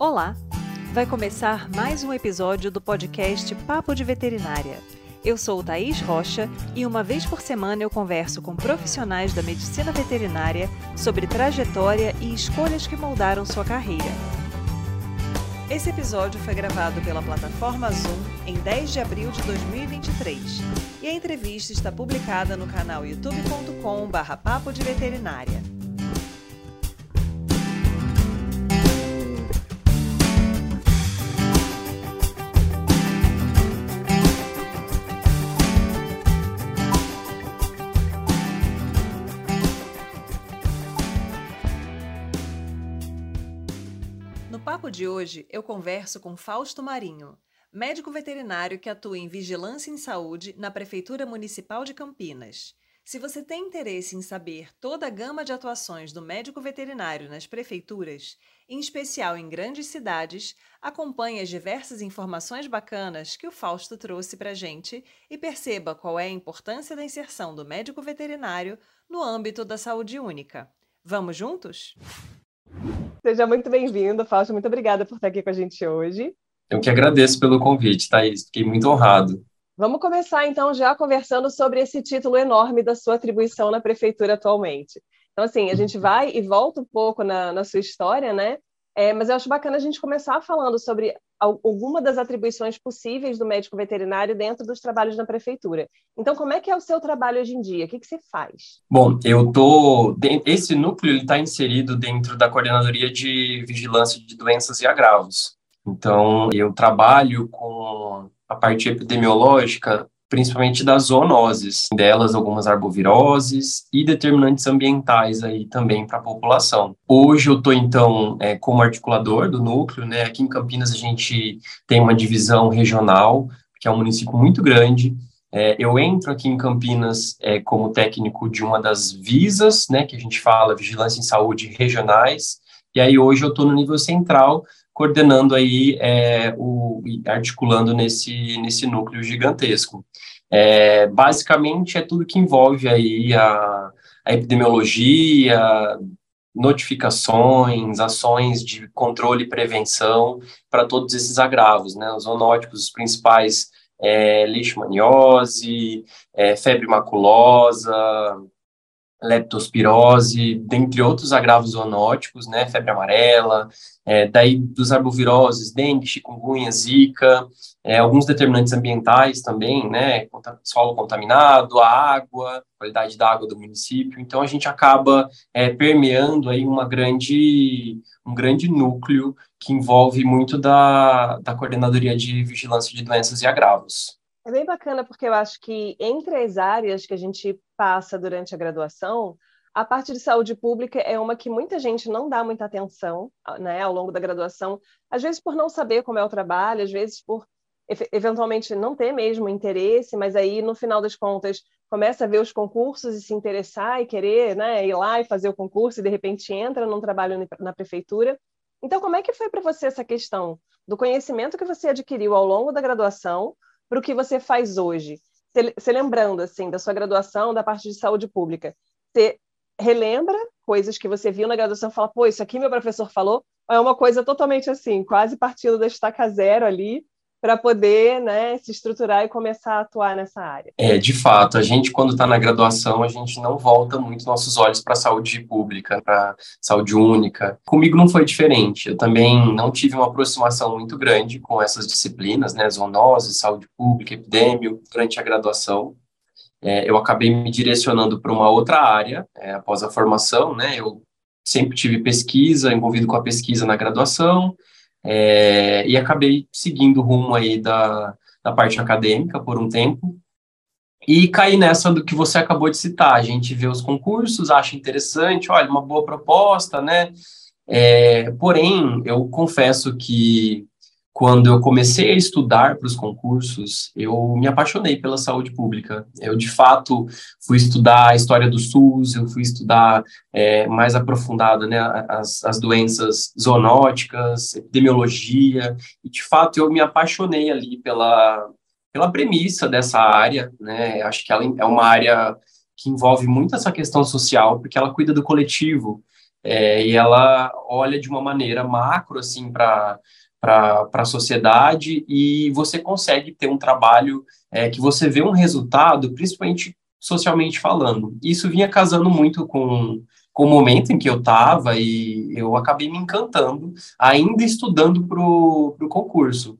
Olá! Vai começar mais um episódio do podcast Papo de Veterinária. Eu sou Thaís Rocha e uma vez por semana eu converso com profissionais da medicina veterinária sobre trajetória e escolhas que moldaram sua carreira. Esse episódio foi gravado pela plataforma Zoom em 10 de abril de 2023 e a entrevista está publicada no canal youtube.com/papo de veterinária. Papo de hoje, eu converso com Fausto Marinho, médico veterinário que atua em vigilância em saúde na Prefeitura Municipal de Campinas. Se você tem interesse em saber toda a gama de atuações do médico veterinário nas prefeituras, em especial em grandes cidades, acompanhe as diversas informações bacanas que o Fausto trouxe para gente e perceba qual é a importância da inserção do médico veterinário no âmbito da saúde única. Vamos juntos? Seja muito bem-vindo, Fausto. Muito obrigada por estar aqui com a gente hoje. Eu que agradeço pelo convite, Thaís. Fiquei muito honrado. Vamos começar, então, já conversando sobre esse título enorme da sua atribuição na prefeitura atualmente. Então, assim, a gente vai e volta um pouco na, na sua história, né? É, mas eu acho bacana a gente começar falando sobre alguma das atribuições possíveis do médico veterinário dentro dos trabalhos na prefeitura. Então, como é que é o seu trabalho hoje em dia? O que, que você faz? Bom, eu tô esse núcleo está inserido dentro da coordenadoria de vigilância de doenças e agravos. Então, eu trabalho com a parte epidemiológica principalmente das zoonoses, delas algumas arboviroses e determinantes ambientais aí também para a população. Hoje eu estou então é, como articulador do núcleo, né? Aqui em Campinas a gente tem uma divisão regional, que é um município muito grande. É, eu entro aqui em Campinas é, como técnico de uma das visas, né? Que a gente fala vigilância em saúde regionais. E aí hoje eu estou no nível central, coordenando aí é, o articulando nesse nesse núcleo gigantesco. É, basicamente é tudo que envolve aí a, a epidemiologia, notificações, ações de controle e prevenção para todos esses agravos, né? Os zoonóticos, os principais é, leishmaniose, é, febre maculosa, leptospirose, dentre outros agravos zoonóticos, né, febre amarela, é, daí dos arboviroses, dengue, chikungunya, zika, é, alguns determinantes ambientais também, né, solo contaminado, a água, qualidade da água do município, então a gente acaba é, permeando aí uma grande, um grande núcleo que envolve muito da, da coordenadoria de vigilância de doenças e agravos. É bem bacana porque eu acho que entre as áreas que a gente passa durante a graduação, a parte de saúde pública é uma que muita gente não dá muita atenção né, ao longo da graduação, às vezes por não saber como é o trabalho, às vezes por eventualmente não ter mesmo interesse, mas aí no final das contas começa a ver os concursos e se interessar e querer né, ir lá e fazer o concurso e de repente entra num trabalho na prefeitura. Então, como é que foi para você essa questão do conhecimento que você adquiriu ao longo da graduação para o que você faz hoje? Você lembrando assim da sua graduação, da parte de saúde pública, você relembra coisas que você viu na graduação e fala, pô, isso aqui meu professor falou, ou é uma coisa totalmente assim, quase partindo da estaca zero ali, para poder né, se estruturar e começar a atuar nessa área. É, de fato, a gente, quando está na graduação, a gente não volta muito nossos olhos para a saúde pública, para saúde única. Comigo não foi diferente. Eu também não tive uma aproximação muito grande com essas disciplinas, né, zoonose, saúde pública, epidêmio, durante a graduação. É, eu acabei me direcionando para uma outra área é, após a formação, né, eu sempre tive pesquisa, envolvido com a pesquisa na graduação, é, e acabei seguindo o rumo aí da, da parte acadêmica por um tempo, e caí nessa do que você acabou de citar, a gente vê os concursos, acha interessante, olha, uma boa proposta, né, é, porém, eu confesso que quando eu comecei a estudar para os concursos, eu me apaixonei pela saúde pública. Eu, de fato, fui estudar a história do SUS, eu fui estudar é, mais aprofundado né, as, as doenças zoonóticas, epidemiologia, e, de fato, eu me apaixonei ali pela, pela premissa dessa área. Né? Acho que ela é uma área que envolve muito essa questão social, porque ela cuida do coletivo. é, e ela olha de uma maneira macro, assim, para para a sociedade e você consegue ter um trabalho é, que você vê um resultado, principalmente socialmente falando. Isso vinha casando muito com, com o momento em que eu estava e eu acabei me encantando, ainda estudando para o concurso.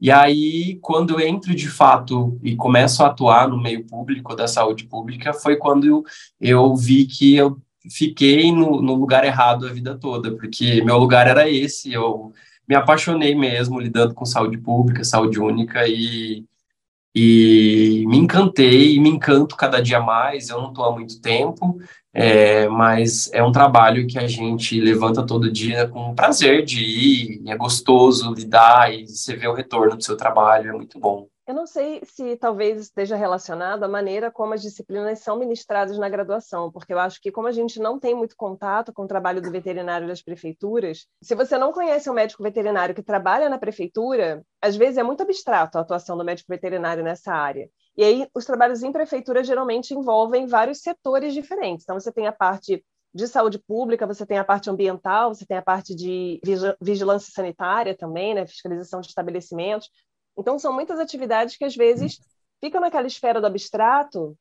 E aí, quando eu entro de fato e começo a atuar no meio público da saúde pública, foi quando eu, eu vi que eu fiquei no, no lugar errado a vida toda, porque meu lugar era esse, eu me apaixonei mesmo lidando com saúde pública, saúde única e, e me encantei, me encanto cada dia mais. Eu não estou há muito tempo, é, mas é um trabalho que a gente levanta todo dia com prazer de ir, é gostoso lidar e você vê o retorno do seu trabalho, é muito bom. Eu não sei se talvez esteja relacionado à maneira como as disciplinas são ministradas na graduação, porque eu acho que como a gente não tem muito contato com o trabalho do veterinário das prefeituras, se você não conhece um médico veterinário que trabalha na prefeitura, às vezes é muito abstrato a atuação do médico veterinário nessa área. E aí os trabalhos em prefeitura geralmente envolvem vários setores diferentes. Então você tem a parte de saúde pública, você tem a parte ambiental, você tem a parte de vigilância sanitária também, né, fiscalização de estabelecimentos. Então, são muitas atividades que, às vezes, ficam naquela esfera do abstrato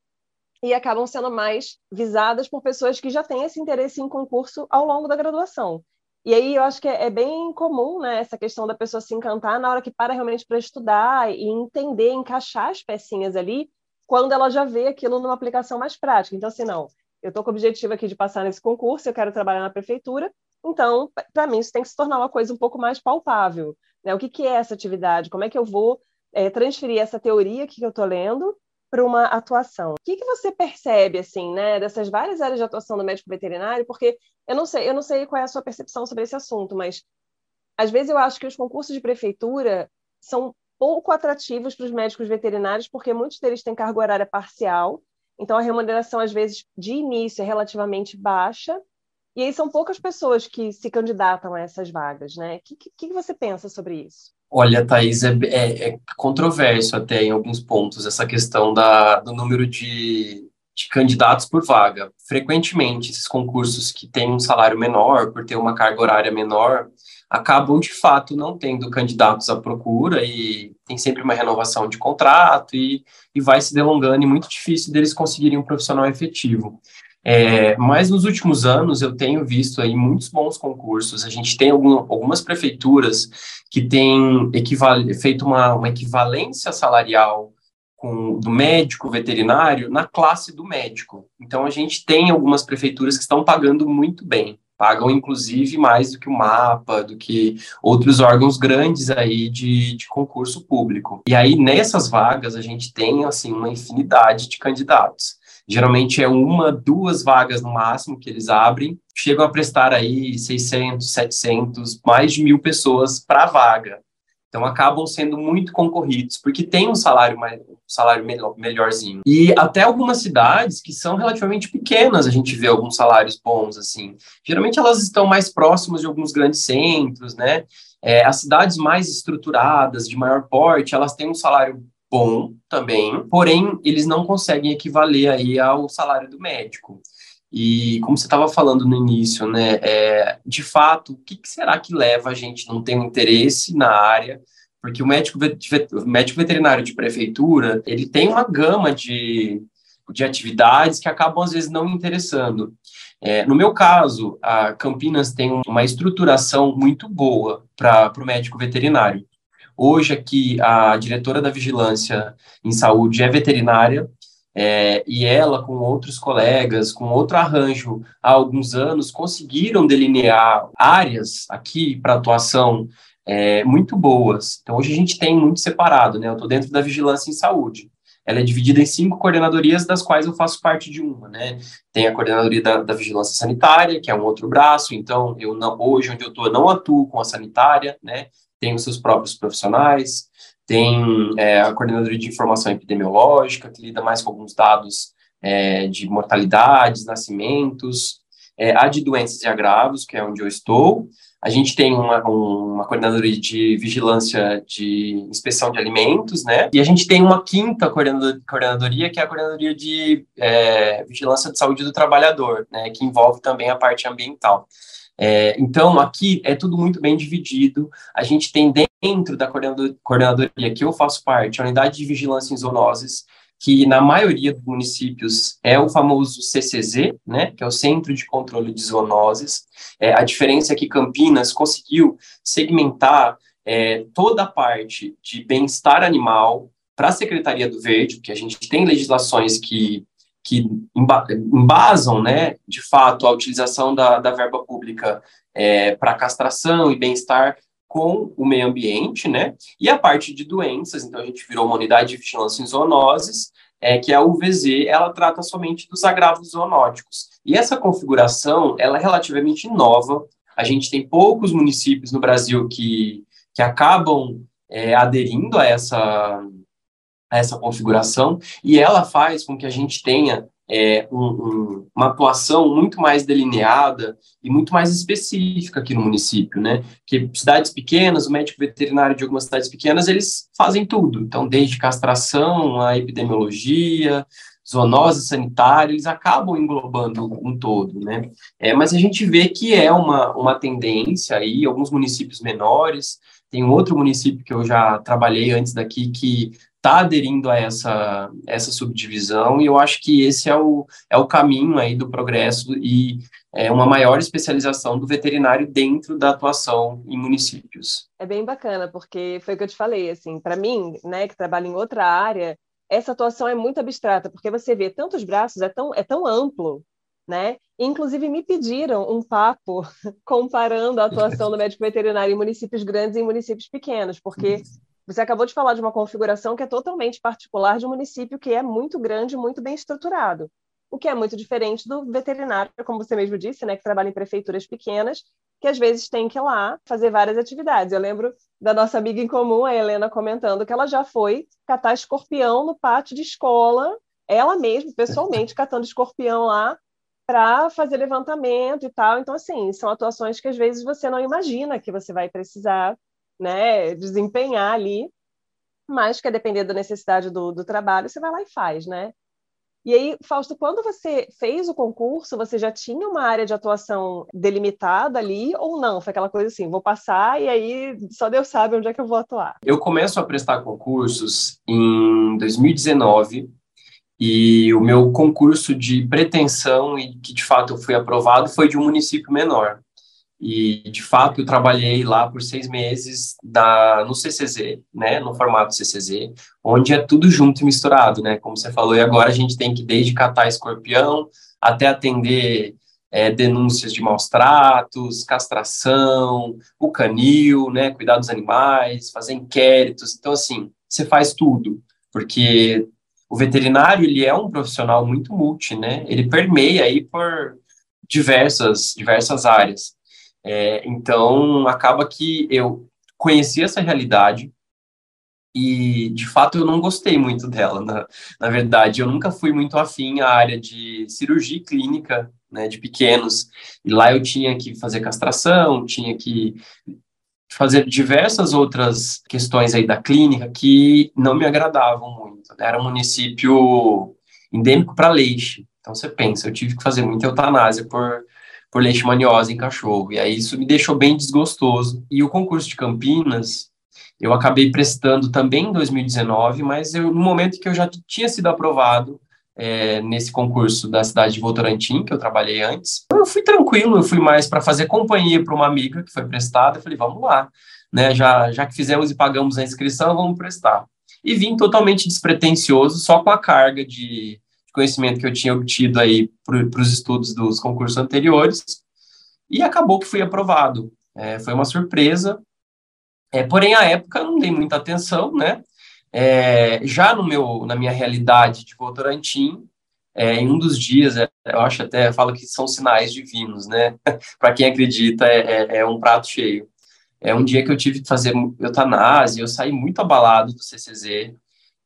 e acabam sendo mais visadas por pessoas que já têm esse interesse em concurso ao longo da graduação. E aí eu acho que é, é bem comum né, essa questão da pessoa se encantar na hora que para realmente para estudar e entender, encaixar as pecinhas ali, quando ela já vê aquilo numa aplicação mais prática. Então, assim, não, eu estou com o objetivo aqui de passar nesse concurso, eu quero trabalhar na prefeitura, então, para mim, isso tem que se tornar uma coisa um pouco mais palpável. Né? O que, que é essa atividade? Como é que eu vou é, transferir essa teoria que eu estou lendo para uma atuação? O que, que você percebe, assim, né, dessas várias áreas de atuação do médico veterinário? Porque eu não sei, eu não sei qual é a sua percepção sobre esse assunto, mas às vezes eu acho que os concursos de prefeitura são pouco atrativos para os médicos veterinários, porque muitos deles têm carga horária parcial, então a remuneração, às vezes, de início é relativamente baixa, e aí são poucas pessoas que se candidatam a essas vagas, né? O que, que, que você pensa sobre isso? Olha, Thaís, é, é, é, controverso até em alguns pontos essa questão da, do número de, de candidatos por vaga. Frequentemente, esses concursos que têm um salário menor, por ter uma carga horária menor, acabam de fato não tendo candidatos à procura e tem sempre uma renovação de contrato e, e vai se delongando e muito difícil deles conseguirem um profissional efetivo. É, mas nos últimos anos eu tenho visto aí muitos bons concursos. A gente tem algum, algumas prefeituras que têm feito uma, uma equivalência salarial com, do médico veterinário na classe do médico. Então a gente tem algumas prefeituras que estão pagando muito bem. Pagam, inclusive, mais do que o MAPA, do que outros órgãos grandes aí de, de concurso público. E aí, nessas vagas, a gente tem, assim, uma infinidade de candidatos. Geralmente é uma, duas vagas no máximo que eles abrem. Chegam a prestar aí 600, 700, mais de mil pessoas para a vaga. Então acabam sendo muito concorridos, porque tem um salário mais, um salário melhor, melhorzinho. E até algumas cidades que são relativamente pequenas, a gente vê alguns salários bons assim. Geralmente elas estão mais próximas de alguns grandes centros, né? É, as cidades mais estruturadas, de maior porte, elas têm um salário bom também, porém eles não conseguem equivaler aí ao salário do médico. E como você estava falando no início, né, é, de fato, o que, que, será que leva a gente não ter um interesse na área? Porque o médico, o médico veterinário de prefeitura, ele tem uma gama de, de atividades que acabam às vezes não interessando. É, no meu caso, a Campinas tem uma estruturação muito boa para o médico veterinário. Hoje aqui a diretora da vigilância em saúde é veterinária é, e ela com outros colegas, com outro arranjo há alguns anos conseguiram delinear áreas aqui para atuação é, muito boas. Então hoje a gente tem muito separado, né? Eu estou dentro da vigilância em saúde. Ela é dividida em cinco coordenadorias, das quais eu faço parte de uma, né? Tem a coordenadoria da, da vigilância sanitária, que é um outro braço. Então, eu não, hoje onde eu estou, não atuo com a sanitária, né? Tem os seus próprios profissionais, tem é, a coordenadoria de informação epidemiológica, que lida mais com alguns dados é, de mortalidades, nascimentos, é, a de doenças e agravos, que é onde eu estou, a gente tem uma, uma coordenadoria de vigilância de inspeção de alimentos, né? E a gente tem uma quinta coordenadoria, que é a coordenadoria de é, vigilância de saúde do trabalhador, né? Que envolve também a parte ambiental. É, então, aqui é tudo muito bem dividido. A gente tem dentro da coordenadoria que eu faço parte, a unidade de vigilância em zoonoses, que na maioria dos municípios é o famoso CCZ, né, que é o Centro de Controle de Zoonoses. É, a diferença é que Campinas conseguiu segmentar é, toda a parte de bem-estar animal para a Secretaria do Verde, porque a gente tem legislações que, que embasam, né, de fato, a utilização da, da verba pública é, para castração e bem-estar com o meio ambiente, né? E a parte de doenças, então a gente virou uma unidade de vigilância em zoonoses, é, que é a UVZ, ela trata somente dos agravos zoonóticos. E essa configuração, ela é relativamente nova, a gente tem poucos municípios no Brasil que, que acabam é, aderindo a essa, essa configuração, e ela faz com que a gente tenha é, um, um, uma atuação muito mais delineada e muito mais específica aqui no município, né? Que cidades pequenas, o médico veterinário de algumas cidades pequenas, eles fazem tudo. Então, desde castração, a epidemiologia, zoonose sanitária, eles acabam englobando um todo, né? É, mas a gente vê que é uma, uma tendência aí, alguns municípios menores, tem outro município que eu já trabalhei antes daqui que está aderindo a essa, essa subdivisão, e eu acho que esse é o, é o caminho aí do progresso e é uma maior especialização do veterinário dentro da atuação em municípios. É bem bacana, porque foi o que eu te falei, assim, para mim, né, que trabalho em outra área, essa atuação é muito abstrata, porque você vê tantos braços, é tão, é tão amplo, né? Inclusive me pediram um papo comparando a atuação do médico veterinário em municípios grandes e em municípios pequenos, porque você acabou de falar de uma configuração que é totalmente particular de um município que é muito grande, muito bem estruturado. O que é muito diferente do veterinário, como você mesmo disse, né, que trabalha em prefeituras pequenas, que às vezes tem que ir lá fazer várias atividades. Eu lembro da nossa amiga em comum, a Helena, comentando que ela já foi catar escorpião no pátio de escola, ela mesma, pessoalmente, catando escorpião lá para fazer levantamento e tal. Então, assim, são atuações que às vezes você não imagina que você vai precisar né, desempenhar ali, mas que a depender da necessidade do, do trabalho, você vai lá e faz, né? E aí, Fausto, quando você fez o concurso, você já tinha uma área de atuação delimitada ali ou não? Foi aquela coisa assim, vou passar e aí só Deus sabe onde é que eu vou atuar. Eu começo a prestar concursos em 2019 e o meu concurso de pretensão e que de fato eu fui aprovado foi de um município menor. E, de fato, eu trabalhei lá por seis meses da, no CCZ, né, no formato CCZ, onde é tudo junto e misturado, né, como você falou, e agora a gente tem que desde catar escorpião até atender é, denúncias de maus tratos, castração, o canil, né, cuidar dos animais, fazer inquéritos, então, assim, você faz tudo, porque o veterinário, ele é um profissional muito multi, né, ele permeia aí por diversas, diversas áreas. É, então, acaba que eu conheci essa realidade e, de fato, eu não gostei muito dela. Na, na verdade, eu nunca fui muito afim à área de cirurgia clínica, né, de pequenos. E lá eu tinha que fazer castração, tinha que fazer diversas outras questões aí da clínica que não me agradavam muito. Né? Era um município endêmico para leite. Então, você pensa, eu tive que fazer muita eutanásia por por leishmaniose em cachorro. E aí isso me deixou bem desgostoso. E o concurso de Campinas, eu acabei prestando também em 2019, mas eu, no momento que eu já tinha sido aprovado é, nesse concurso da cidade de Votorantim, que eu trabalhei antes, eu fui tranquilo, eu fui mais para fazer companhia para uma amiga que foi prestada, eu falei, vamos lá, né, já, já que fizemos e pagamos a inscrição, vamos prestar. E vim totalmente despretensioso, só com a carga de conhecimento que eu tinha obtido aí para os estudos dos concursos anteriores, e acabou que fui aprovado. É, foi uma surpresa, é, porém, à época, não dei muita atenção, né? É, já no meu, na minha realidade de Votorantim, é, em um dos dias, é, eu acho até, falo que são sinais divinos, né? Para quem acredita, é, é, é, um prato cheio. É um dia que eu tive que fazer eutanásia, eu saí muito abalado do CCZ,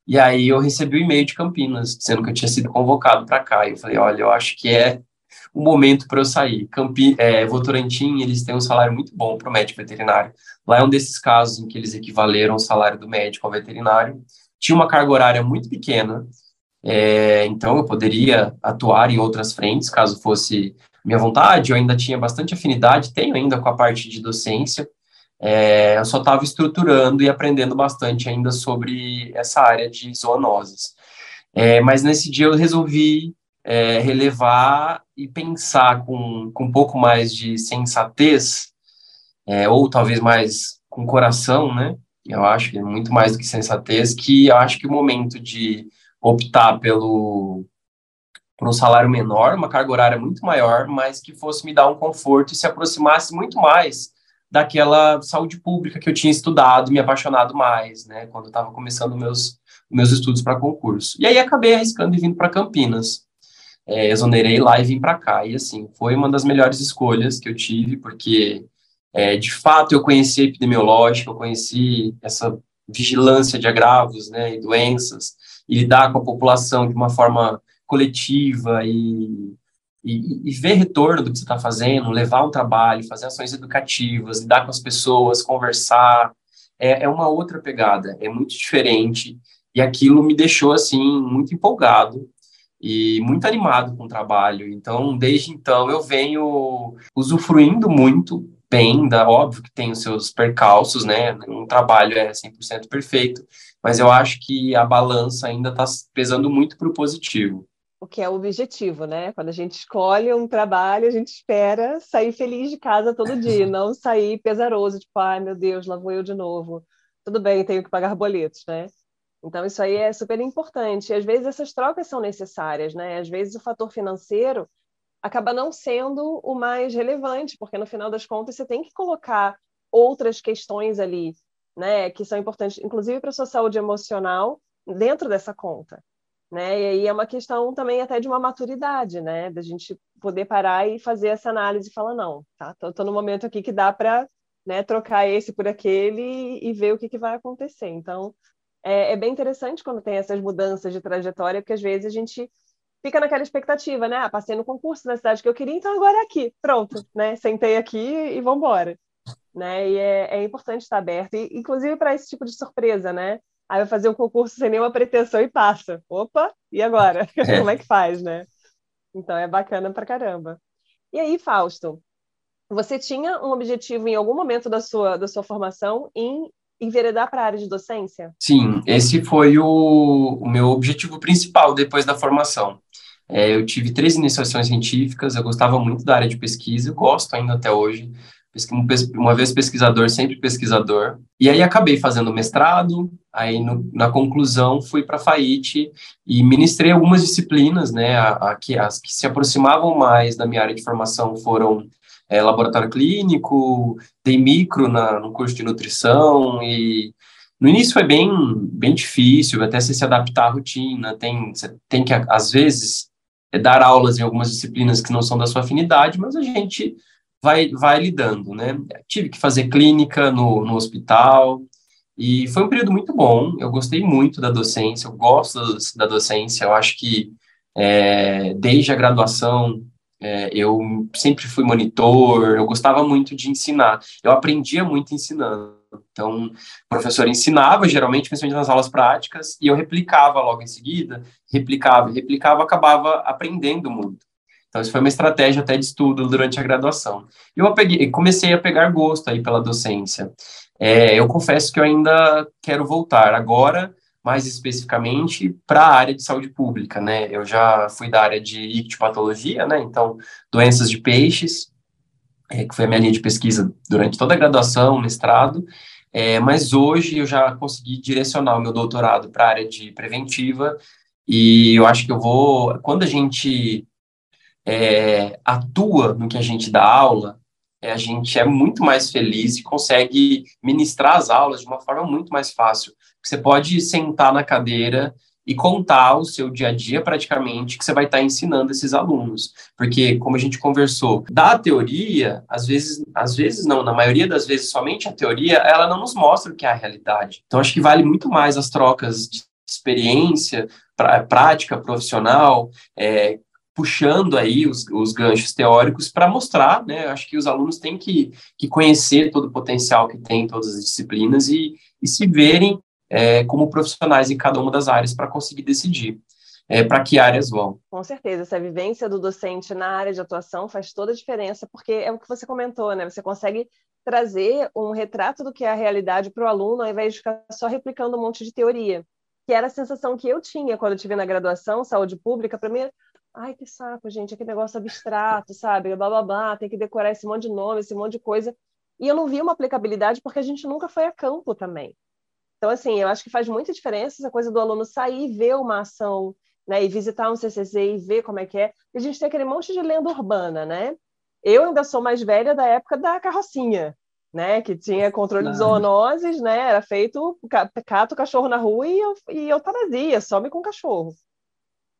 e aí eu recebi o um e-mail de Campinas, dizendo que eu tinha sido convocado para cá. E eu falei, olha, eu acho que é o momento para eu sair. Campi, é, Votorantim, eles têm um salário muito bom para o médico veterinário. Lá é um desses casos em que eles equivaleram o salário do médico ao veterinário. Tinha uma carga horária muito pequena, é, então eu poderia atuar em outras frentes, caso fosse minha vontade. Eu ainda tinha bastante afinidade, tenho ainda com a parte de docência. É, eu só estava estruturando e aprendendo bastante ainda sobre essa área de zoonoses. É, mas nesse dia eu resolvi é, relevar e pensar com, com um pouco mais de sensatez, é, ou talvez mais com coração, né? Eu acho que é muito mais do que sensatez, que eu acho que o momento de optar pelo por um salário menor, uma carga horária muito maior, mas que fosse me dar um conforto e se aproximasse muito mais daquela saúde pública que eu tinha estudado, me apaixonado mais, né, quando eu estava começando meus meus estudos para concurso. E aí acabei arriscando e vindo para Campinas. É, exonerei lá e vim para cá. E assim, foi uma das melhores escolhas que eu tive, porque é, de fato eu conheci a epidemiológica, eu conheci essa vigilância de agravos né, e doenças, e lidar com a população de uma forma coletiva e, e, e ver retorno do que você está fazendo, levar um trabalho, fazer ações educativas, lidar com as pessoas, conversar, é, é uma outra pegada, é muito diferente, e aquilo me deixou, assim, muito empolgado, e muito animado com o trabalho. Então, desde então, eu venho usufruindo muito bem, da, óbvio que tem os seus percalços, né? Um trabalho é 100% perfeito, mas eu acho que a balança ainda está pesando muito para o positivo. O que é o objetivo, né? Quando a gente escolhe um trabalho, a gente espera sair feliz de casa todo dia, não sair pesaroso, tipo, ai meu Deus, lá vou eu de novo. Tudo bem, tenho que pagar boletos, né? Então, isso aí é super importante. E, às vezes, essas trocas são necessárias, né? Às vezes, o fator financeiro acaba não sendo o mais relevante, porque, no final das contas, você tem que colocar outras questões ali né, que são importantes, inclusive para a sua saúde emocional, dentro dessa conta. Né? E aí é uma questão também até de uma maturidade, né? Da gente poder parar e fazer essa análise e falar, não, tá? Tô, tô no momento aqui que dá para né, trocar esse por aquele e ver o que, que vai acontecer. Então, é, é, bem interessante quando tem essas mudanças de trajetória, porque às vezes a gente fica naquela expectativa, né? Ah, passei no concurso na cidade que eu queria, então agora é aqui, pronto, né? Sentei aqui e vamos embora né? E é, é importante estar aberto, e, inclusive para esse tipo de surpresa, né? Aí vai fazer um concurso sem nenhuma pretensão e passa. Opa, e agora? É. Como é que faz, né? Então é bacana pra caramba. E aí, Fausto, você tinha um objetivo em algum momento da sua, da sua formação em enveredar para a área de docência? Sim, esse foi o, o meu objetivo principal depois da formação. É, eu tive três iniciações científicas, eu gostava muito da área de pesquisa, gosto ainda até hoje uma vez pesquisador, sempre pesquisador. E aí acabei fazendo mestrado, aí no, na conclusão fui para a FAIT e ministrei algumas disciplinas, né, a, a, que, as que se aproximavam mais da minha área de formação foram é, laboratório clínico, dei micro na, no curso de nutrição e no início foi bem, bem difícil, até você se adaptar à rotina, tem, você tem que, às vezes, é, dar aulas em algumas disciplinas que não são da sua afinidade, mas a gente vai, vai lidando, né? Tive que fazer clínica no, no hospital, e foi um período muito bom, eu gostei muito da docência, eu gosto da docência, eu acho que é, desde a graduação é, eu sempre fui monitor, eu gostava muito de ensinar, eu aprendia muito ensinando. Então, o professor ensinava, geralmente, principalmente nas aulas práticas, e eu replicava logo em seguida, replicava, replicava, acabava aprendendo muito. Então, isso foi uma estratégia até de estudo durante a graduação. Eu peguei, comecei a pegar gosto aí pela docência. É, eu confesso que eu ainda quero voltar agora, mais especificamente, para a área de saúde pública, né? Eu já fui da área de ictipatologia, né? Então, doenças de peixes, é, que foi a minha linha de pesquisa durante toda a graduação, mestrado, é, mas hoje eu já consegui direcionar o meu doutorado para a área de preventiva, e eu acho que eu vou, quando a gente é, atua no que a gente dá aula, a gente é muito mais feliz e consegue ministrar as aulas de uma forma muito mais fácil. Você pode sentar na cadeira e contar o seu dia a dia praticamente que você vai estar ensinando esses alunos, porque como a gente conversou, da teoria, às vezes, às vezes não, na maioria das vezes somente a teoria, ela não nos mostra o que é a realidade. Então acho que vale muito mais as trocas de experiência, pra, prática profissional, é, puxando aí os, os ganchos teóricos para mostrar, né? Acho que os alunos têm que, que conhecer todo o potencial que tem em todas as disciplinas e, e se verem é, como profissionais em cada uma das áreas para conseguir decidir é, para que áreas vão. Com certeza, essa vivência do docente na área de atuação faz toda a diferença, porque é o que você comentou, né? Você consegue trazer um retrato do que é a realidade para o aluno, ao invés de ficar só replicando um monte de teoria, que era a sensação que eu tinha quando eu tive na graduação, saúde pública, para mim, ai, que saco, gente, aquele negócio abstrato, sabe? Blá, blá, blá, tem que decorar esse monte de nome, esse monte de coisa. E eu não vi uma aplicabilidade porque a gente nunca foi a campo também. Então, assim, eu acho que faz muita diferença essa coisa do aluno sair e ver uma ação, né, e visitar um CCZ e ver como é que é. E a gente tem aquele monte de lenda urbana, né? Eu ainda sou mais velha da época da carrocinha, né? Que tinha controle de zoonoses, né? Era feito, cato o cachorro na rua e, e eutanasia, some com o cachorro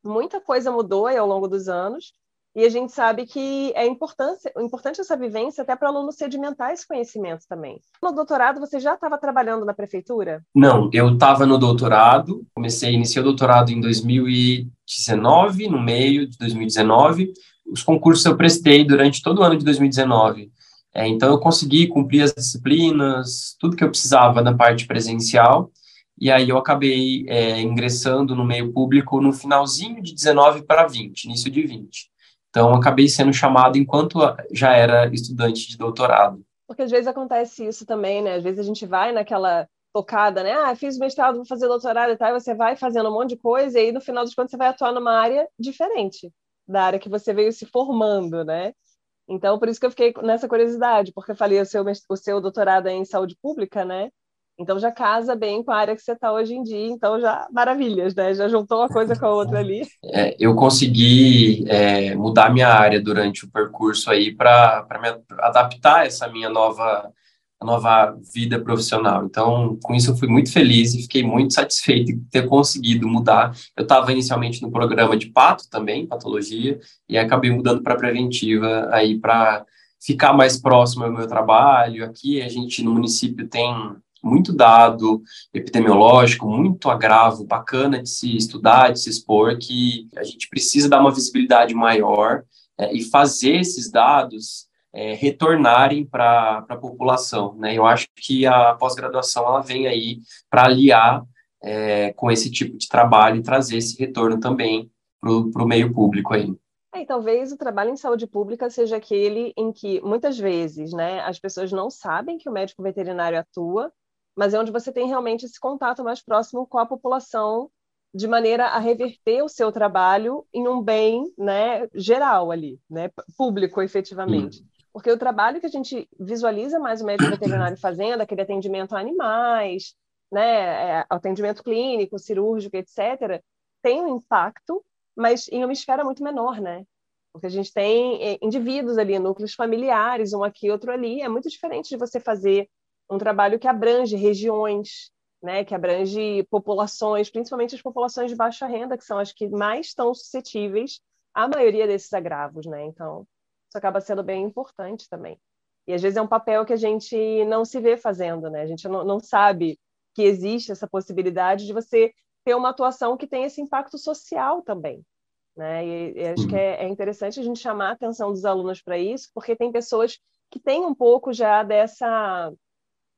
muita coisa mudou ao longo dos anos, e a gente sabe que é importante, importante essa vivência até para o aluno sedimentar esse conhecimento também. No doutorado, você já estava trabalhando na prefeitura? Não, eu estava no doutorado, comecei, iniciei o doutorado em 2019, no meio de 2019. Os concursos eu prestei durante todo o ano de 2019. É, então, eu consegui cumprir as disciplinas, tudo que eu precisava na parte presencial, e aí eu acabei é, ingressando no meio público no finalzinho de 19 para 20, início de 20. Então, acabei sendo chamado enquanto já era estudante de doutorado. Porque às vezes acontece isso também, né? Às vezes a gente vai naquela tocada, né? Ah, fiz mestrado, vou fazer doutorado e tal, e você vai fazendo um monte de coisa, e aí no final dos contos você vai atuar numa área diferente da área que você veio se formando, né? Então, por isso que eu fiquei nessa curiosidade, porque eu falei o seu, o seu doutorado é em saúde pública, né? Então já casa bem com a área que você está hoje em dia, então já maravilhas, né? Já juntou uma coisa com a outra ali. É, eu consegui é, mudar minha área durante o percurso aí para me adaptar essa minha nova nova vida profissional. Então, com isso eu fui muito feliz e fiquei muito satisfeito de ter conseguido mudar. Eu estava inicialmente no programa de pato também, patologia, e acabei mudando para preventiva aí para ficar mais próximo ao meu trabalho. Aqui a gente no município tem muito dado epidemiológico, muito agravo bacana de se estudar, de se expor, que a gente precisa dar uma visibilidade maior é, e fazer esses dados é, retornarem para a população. Né? Eu acho que a pós-graduação ela vem aí para aliar é, com esse tipo de trabalho e trazer esse retorno também para o meio público aí. É, e talvez o trabalho em saúde pública seja aquele em que muitas vezes, né, as pessoas não sabem que o médico veterinário atua mas é onde você tem realmente esse contato mais próximo com a população, de maneira a reverter o seu trabalho em um bem né, geral ali, né, público efetivamente. Hum. Porque o trabalho que a gente visualiza mais o médico veterinário fazendo, aquele atendimento a animais, né, é, atendimento clínico, cirúrgico, etc., tem um impacto, mas em uma esfera muito menor, né? Porque a gente tem é, indivíduos ali, núcleos familiares, um aqui, outro ali. É muito diferente de você fazer um trabalho que abrange regiões, né, que abrange populações, principalmente as populações de baixa renda, que são as que mais estão suscetíveis à maioria desses agravos, né? Então, isso acaba sendo bem importante também. E às vezes é um papel que a gente não se vê fazendo, né? A gente não, não sabe que existe essa possibilidade de você ter uma atuação que tem esse impacto social também. Né? E, e acho que é, é, interessante a gente chamar a atenção dos alunos para isso, porque tem pessoas que têm um pouco já dessa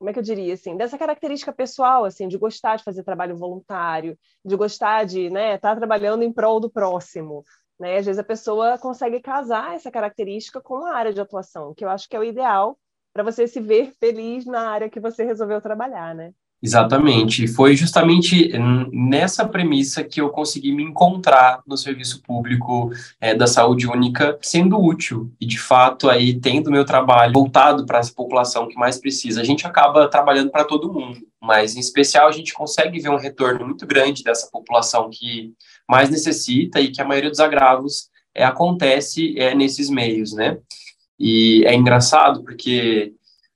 como é que eu diria assim, dessa característica pessoal, assim, de gostar de fazer trabalho voluntário, de gostar de, né, estar tá trabalhando em prol do próximo, né? Às vezes a pessoa consegue casar essa característica com a área de atuação, que eu acho que é o ideal para você se ver feliz na área que você resolveu trabalhar, né? Exatamente. Foi justamente nessa premissa que eu consegui me encontrar no serviço público é, da saúde única, sendo útil e, de fato, aí tendo meu trabalho voltado para essa população que mais precisa. A gente acaba trabalhando para todo mundo, mas, em especial, a gente consegue ver um retorno muito grande dessa população que mais necessita e que a maioria dos agravos é, acontece é, nesses meios, né? E é engraçado porque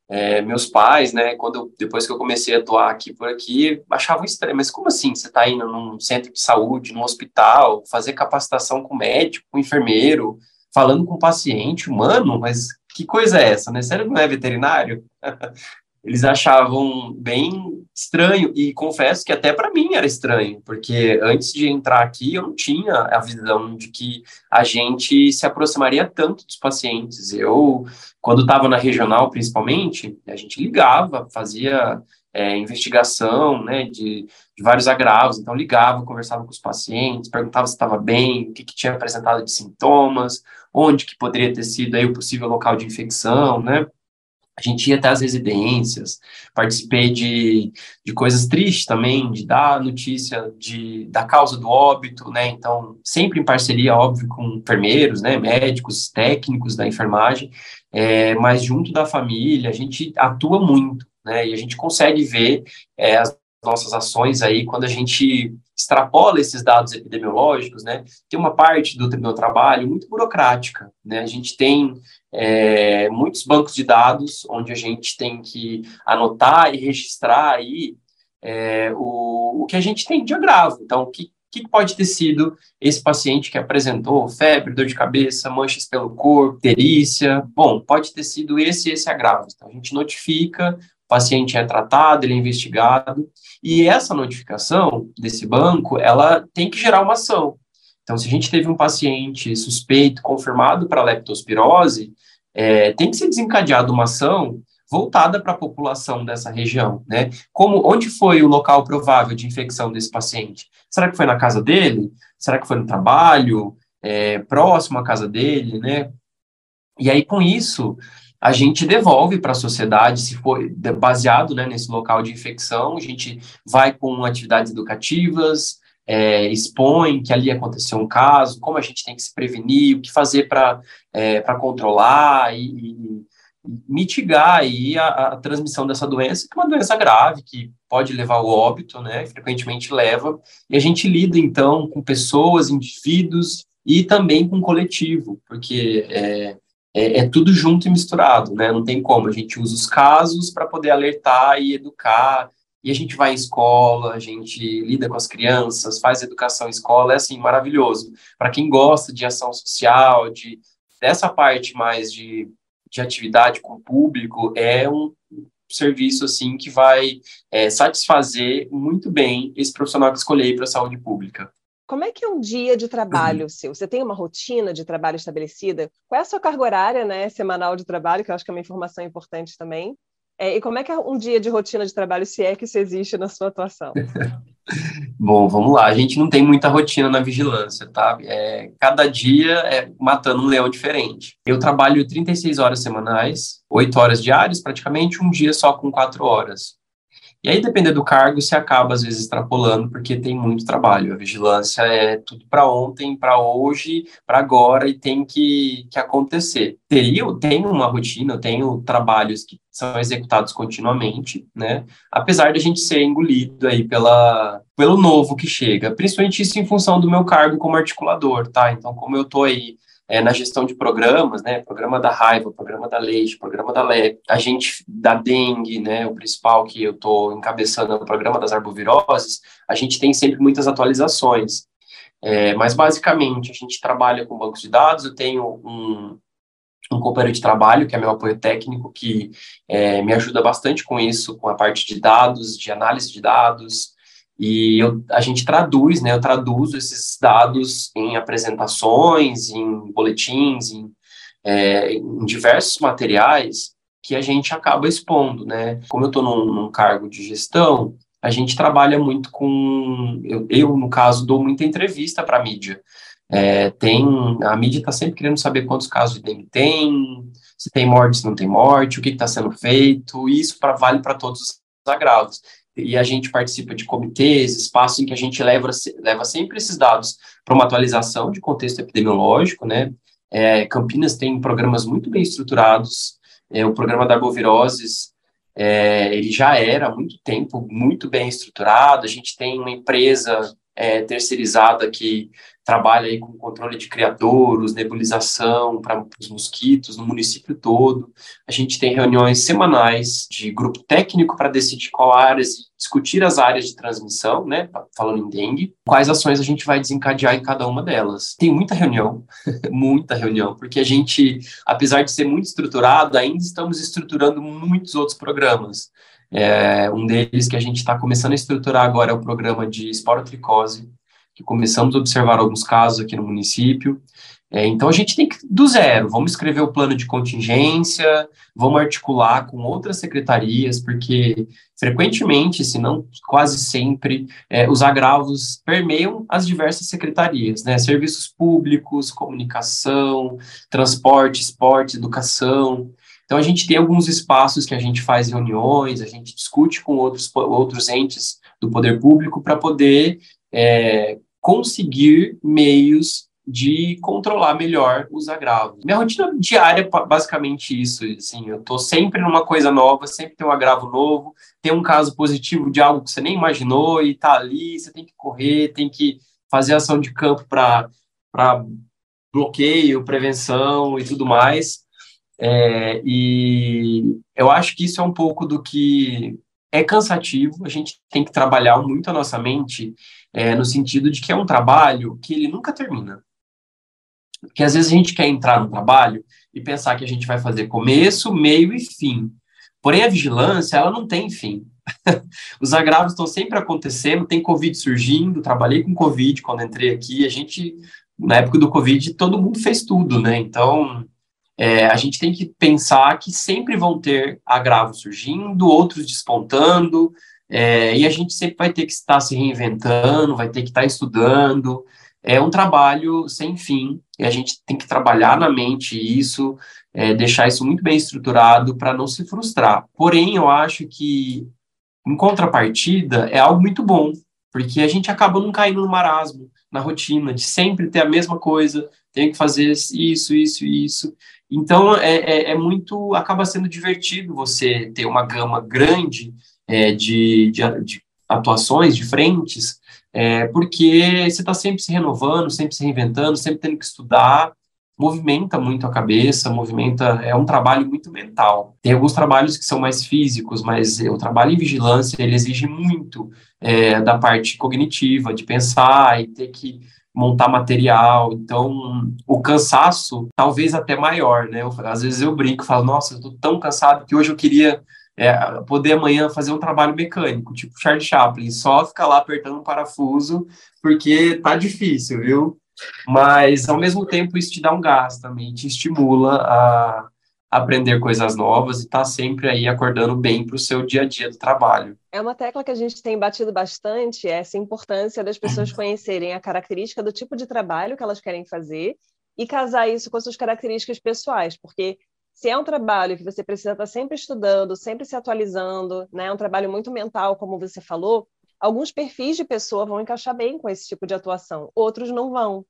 é, meus pais, né, quando depois que eu comecei a atuar aqui por aqui, achavam estranho, mas como assim você está indo num centro de saúde, num hospital, fazer capacitação com médico, com enfermeiro, falando com paciente humano, mas que coisa é essa, né? Sério não é veterinário? eles achavam bem estranho e confesso que até para mim era estranho, porque antes de entrar aqui eu não tinha a visão de que a gente se aproximaria tanto dos pacientes. Eu, quando estava na regional, principalmente, a gente ligava, fazia é, investigação, né, de, de, vários agravos, então ligava, conversava com os pacientes, perguntava se estava bem, o que, que tinha apresentado de sintomas, onde que poderia ter sido aí o possível local de infecção, né, a gente ia até as residências, participei de, de coisas tristes também, de dar notícia de, da causa do óbito, né? Então, sempre em parceria, óbvio, com enfermeiros, né? Médicos, técnicos da enfermagem, é, mas junto da família, a gente atua muito, né? E a gente consegue ver é, as nossas ações aí quando a gente extrapola esses dados epidemiológicos, né? Tem uma parte do meu trabalho muito burocrática, né? A gente tem é, muitos bancos de dados onde a gente tem que anotar e registrar aí é, o, o que a gente tem de agravo. Então, o que, que pode ter sido esse paciente que apresentou febre, dor de cabeça, manchas pelo corpo, terícia? Bom, pode ter sido esse esse agravo. Então, a gente notifica, paciente é tratado, ele é investigado, e essa notificação desse banco, ela tem que gerar uma ação. Então, se a gente teve um paciente suspeito, confirmado para leptospirose, é, tem que ser desencadeada uma ação voltada para a população dessa região, né? Como, onde foi o local provável de infecção desse paciente? Será que foi na casa dele? Será que foi no trabalho? É, próximo à casa dele, né? E aí, com isso, a gente devolve para a sociedade, se for baseado né, nesse local de infecção, a gente vai com atividades educativas, é, expõe que ali aconteceu um caso, como a gente tem que se prevenir, o que fazer para é, controlar e, e, mitigar aí a, a, transmissão dessa doença, que é uma doença grave, que pode levar ao óbito, né, frequentemente leva, e a gente lida, então, com pessoas, indivíduos e também com coletivo, porque é, é, é, tudo junto e misturado, né? Não tem como. A gente usa os casos para poder alertar e educar e a gente vai em escola, a gente lida com as crianças, faz educação escola, é assim, maravilhoso. Para quem gosta de ação social, de dessa parte mais de, de atividade com o público, é um serviço, assim, que vai é, satisfazer muito bem esse profissional que escolhei para a saúde pública. Como é que é um dia de trabalho uhum. seu? Você tem uma rotina de trabalho estabelecida? Qual é a sua carga horária, né, semanal de trabalho, que eu acho que é uma informação importante também? É, e como é que é um dia de rotina de trabalho, se é que isso existe na sua atuação? Bom, vamos lá. A gente não tem muita rotina na vigilância, tá? É, cada dia é matando um leão diferente. Eu trabalho 36 horas semanais, 8 horas diárias, praticamente, um dia só com 4 horas. E aí, dependendo do cargo, se acaba às vezes extrapolando, porque tem muito trabalho. A vigilância é tudo para ontem, para hoje, para agora, e tem que, que acontecer. Teria, eu tenho uma rotina, eu tenho trabalhos que são executados continuamente, né? Apesar de a gente ser engolido aí pela, pelo novo que chega, principalmente isso em função do meu cargo como articulador, tá? Então, como eu tô aí é, na gestão de programas, né, programa da raiva, programa da leite, programa da lebre, a gente da dengue, né, o principal que eu estou encabeçando é o programa das arboviroses, a gente tem sempre muitas atualizações. É, mas basicamente a gente trabalha com bancos de dados, eu tenho um, um companheiro de trabalho, que é meu apoio técnico, que é, me ajuda bastante com isso, com a parte de dados, de análise de dados, e eu, a gente traduz, né, eu traduzo esses dados em apresentações, em boletins, em, é, em diversos materiais que a gente acaba expondo, né. Como eu estou num, num, cargo de gestão, a gente trabalha muito com, eu, eu no caso, dou muita entrevista para a mídia. É, tem, a mídia está sempre querendo saber quantos casos de dengue tem, se tem morte, se não tem morte, o que está sendo feito, isso pra, vale para todos os agravos e a gente participa de comitês, espaços em que a gente leva, leva sempre esses dados para uma atualização de contexto epidemiológico, né? É, Campinas tem programas muito bem estruturados, é, o programa da arboviroses, é, ele já era há muito tempo muito bem estruturado, a gente tem uma empresa é, terceirizada que trabalha aí com controle de criadouros, nebulização para os mosquitos no município todo. A gente tem reuniões semanais de grupo técnico para decidir qual áreas, discutir as áreas de transmissão, né, falando em dengue, quais ações a gente vai desencadear em cada uma delas. Tem muita reunião, muita reunião, porque a gente, apesar de ser muito estruturado, ainda estamos estruturando muitos outros programas. É, um deles que a gente está começando a estruturar agora é o programa de esporotricose, que começamos a observar alguns casos aqui no município. É, então, a gente tem que, do zero, vamos escrever o plano de contingência, vamos articular com outras secretarias, porque frequentemente, se não quase sempre, é, os agravos permeiam as diversas secretarias, né? Serviços públicos, comunicação, transporte, esporte, educação. Então, a gente tem alguns espaços que a gente faz reuniões, a gente discute com outros, outros entes do poder público para poder é, conseguir meios de controlar melhor os agravos. Minha rotina diária é basicamente isso, assim, eu tô sempre numa coisa nova, sempre tem um agravo novo, tem um caso positivo de algo que você nem imaginou e tá ali, você tem que correr, tem que fazer ação de campo para bloqueio, prevenção e tudo mais. É, e eu acho que isso é um pouco do que é cansativo, a gente tem que trabalhar muito a nossa mente é, no sentido de que é um trabalho que ele nunca termina. Porque às vezes a gente quer entrar no trabalho e pensar que a gente vai fazer começo, meio e fim. Porém, a vigilância, ela não tem fim. Os agravos estão sempre acontecendo, tem Covid surgindo, trabalhei com Covid quando entrei aqui, a gente, na época do Covid, todo mundo fez tudo, né? Então, é, a gente tem que pensar que sempre vão ter agravos surgindo, outros despontando, é, e a gente sempre vai ter que estar se reinventando, vai ter que estar estudando. É um trabalho sem fim, e a gente tem que trabalhar na mente isso, é, deixar isso muito bem estruturado para não se frustrar. Porém, eu acho que, em contrapartida, é algo muito bom, porque a gente acaba não caindo no marasmo, na rotina, de sempre ter a mesma coisa, tem que fazer isso, isso, isso. Então, é, é, é muito, acaba sendo divertido você ter uma gama grande é, de, de, de, atuações, de frentes, é, porque você está sempre se renovando, sempre se reinventando, sempre tendo que estudar, movimenta muito a cabeça, movimenta, é um trabalho muito mental. Tem alguns trabalhos que são mais físicos, mas o trabalho em vigilância, ele exige muito é, da parte cognitiva, de pensar e ter que montar material, então o cansaço talvez até maior, né? Eu, às vezes eu brinco, falo, nossa, eu tô tão cansado que hoje eu queria é, poder amanhã fazer um trabalho mecânico, tipo Charlie Chaplin, só ficar lá apertando um parafuso, porque tá difícil, viu? Mas, ao mesmo tempo, isso te dá um gás também, te estimula a aprender coisas novas e estar tá sempre aí acordando bem para o seu dia a dia do trabalho. É uma tecla que a gente tem batido bastante, essa importância das pessoas conhecerem a característica do tipo de trabalho que elas querem fazer e casar isso com as suas características pessoais, porque se é um trabalho que você precisa estar sempre estudando, sempre se atualizando, né, é um trabalho muito mental, como você falou, alguns perfis de pessoa vão encaixar bem com esse tipo de atuação, outros não vão.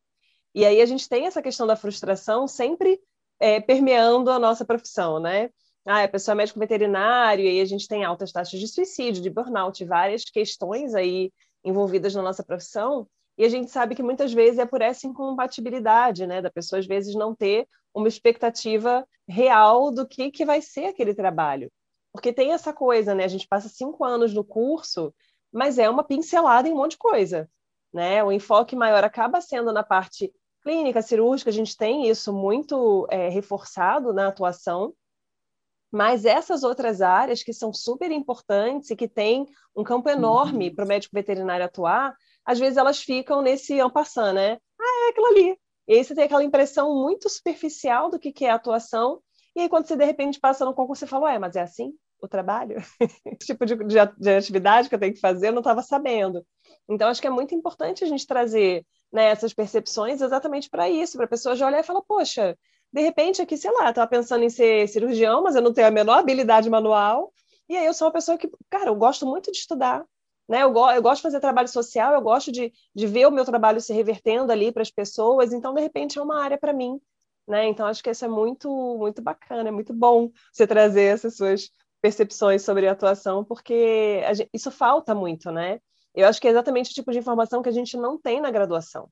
E aí a gente tem essa questão da frustração sempre é, permeando a nossa profissão, né? Ah, a pessoa é médico veterinário, e aí a gente tem altas taxas de suicídio, de burnout, várias questões aí envolvidas na nossa profissão, e a gente sabe que muitas vezes é por essa incompatibilidade, né, da pessoa às vezes não ter uma expectativa real do que, que vai ser aquele trabalho. Porque tem essa coisa, né, a gente passa cinco anos no curso, mas é uma pincelada em um monte de coisa, né? O enfoque maior acaba sendo na parte clínica, cirúrgica, a gente tem isso muito é, reforçado na atuação, mas essas outras áreas que são super importantes e que têm um campo enorme uhum. para o médico veterinário atuar, às vezes elas ficam nesse ampassando, né? Ah, é aquilo ali. E aí você tem aquela impressão muito superficial do que, que é atuação, e aí quando você de repente passa no concurso, você fala, ué, mas é assim o trabalho? Esse tipo de, de, de atividade que eu tenho que fazer, eu não estava sabendo. Então, acho que é muito importante a gente trazer né, essas percepções exatamente para isso, para a pessoa já olhar e falar, poxa, de repente aqui, sei lá, estava pensando em ser cirurgião, mas eu não tenho a menor habilidade manual, e aí eu sou uma pessoa que, cara, eu gosto muito de estudar, né? Eu, go eu gosto de fazer trabalho social, eu gosto de, de ver o meu trabalho se revertendo ali para as pessoas, então, de repente, é uma área para mim. Né? Então, acho que isso é muito, muito bacana, é muito bom você trazer essas suas percepções sobre atuação, porque gente, isso falta muito, né? Eu acho que é exatamente o tipo de informação que a gente não tem na graduação.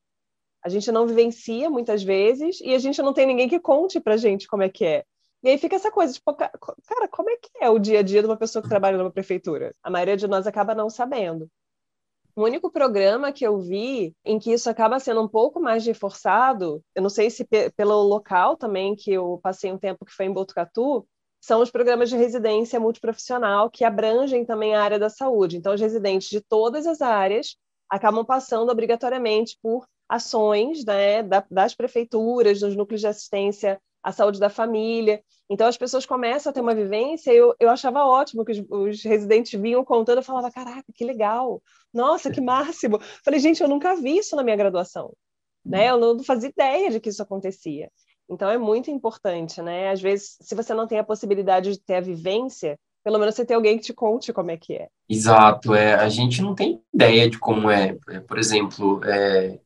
A gente não vivencia muitas vezes e a gente não tem ninguém que conte pra gente como é que é. E aí fica essa coisa, tipo, cara, como é que é o dia a dia de uma pessoa que trabalha numa prefeitura? A maioria de nós acaba não sabendo. O único programa que eu vi em que isso acaba sendo um pouco mais reforçado, eu não sei se pelo local também, que eu passei um tempo que foi em Botucatu, são os programas de residência multiprofissional que abrangem também a área da saúde. Então, os residentes de todas as áreas acabam passando obrigatoriamente por ações né, das prefeituras, dos núcleos de assistência à saúde da família. Então as pessoas começam a ter uma vivência. Eu, eu achava ótimo que os, os residentes vinham contando. Eu falava, caraca, que legal! Nossa, que máximo! Falei, gente, eu nunca vi isso na minha graduação. Né? Eu não fazia ideia de que isso acontecia. Então é muito importante, né? Às vezes, se você não tem a possibilidade de ter a vivência, pelo menos você tem alguém que te conte como é que é. Exato, é, a gente não tem ideia de como é. é por exemplo, é,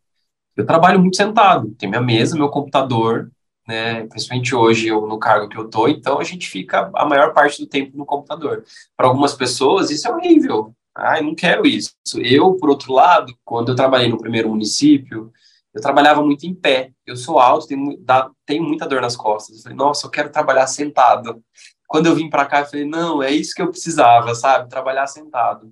eu trabalho muito sentado, tem minha mesa, meu computador, né, principalmente hoje eu, no cargo que eu tô, então a gente fica a maior parte do tempo no computador. Para algumas pessoas isso é horrível. Ai, não quero isso. Eu, por outro lado, quando eu trabalhei no primeiro município, eu trabalhava muito em pé. Eu sou alto, tenho, dá, tenho muita dor nas costas. Eu falei, nossa, eu quero trabalhar sentado. Quando eu vim para cá, eu falei, não, é isso que eu precisava, sabe? Trabalhar sentado.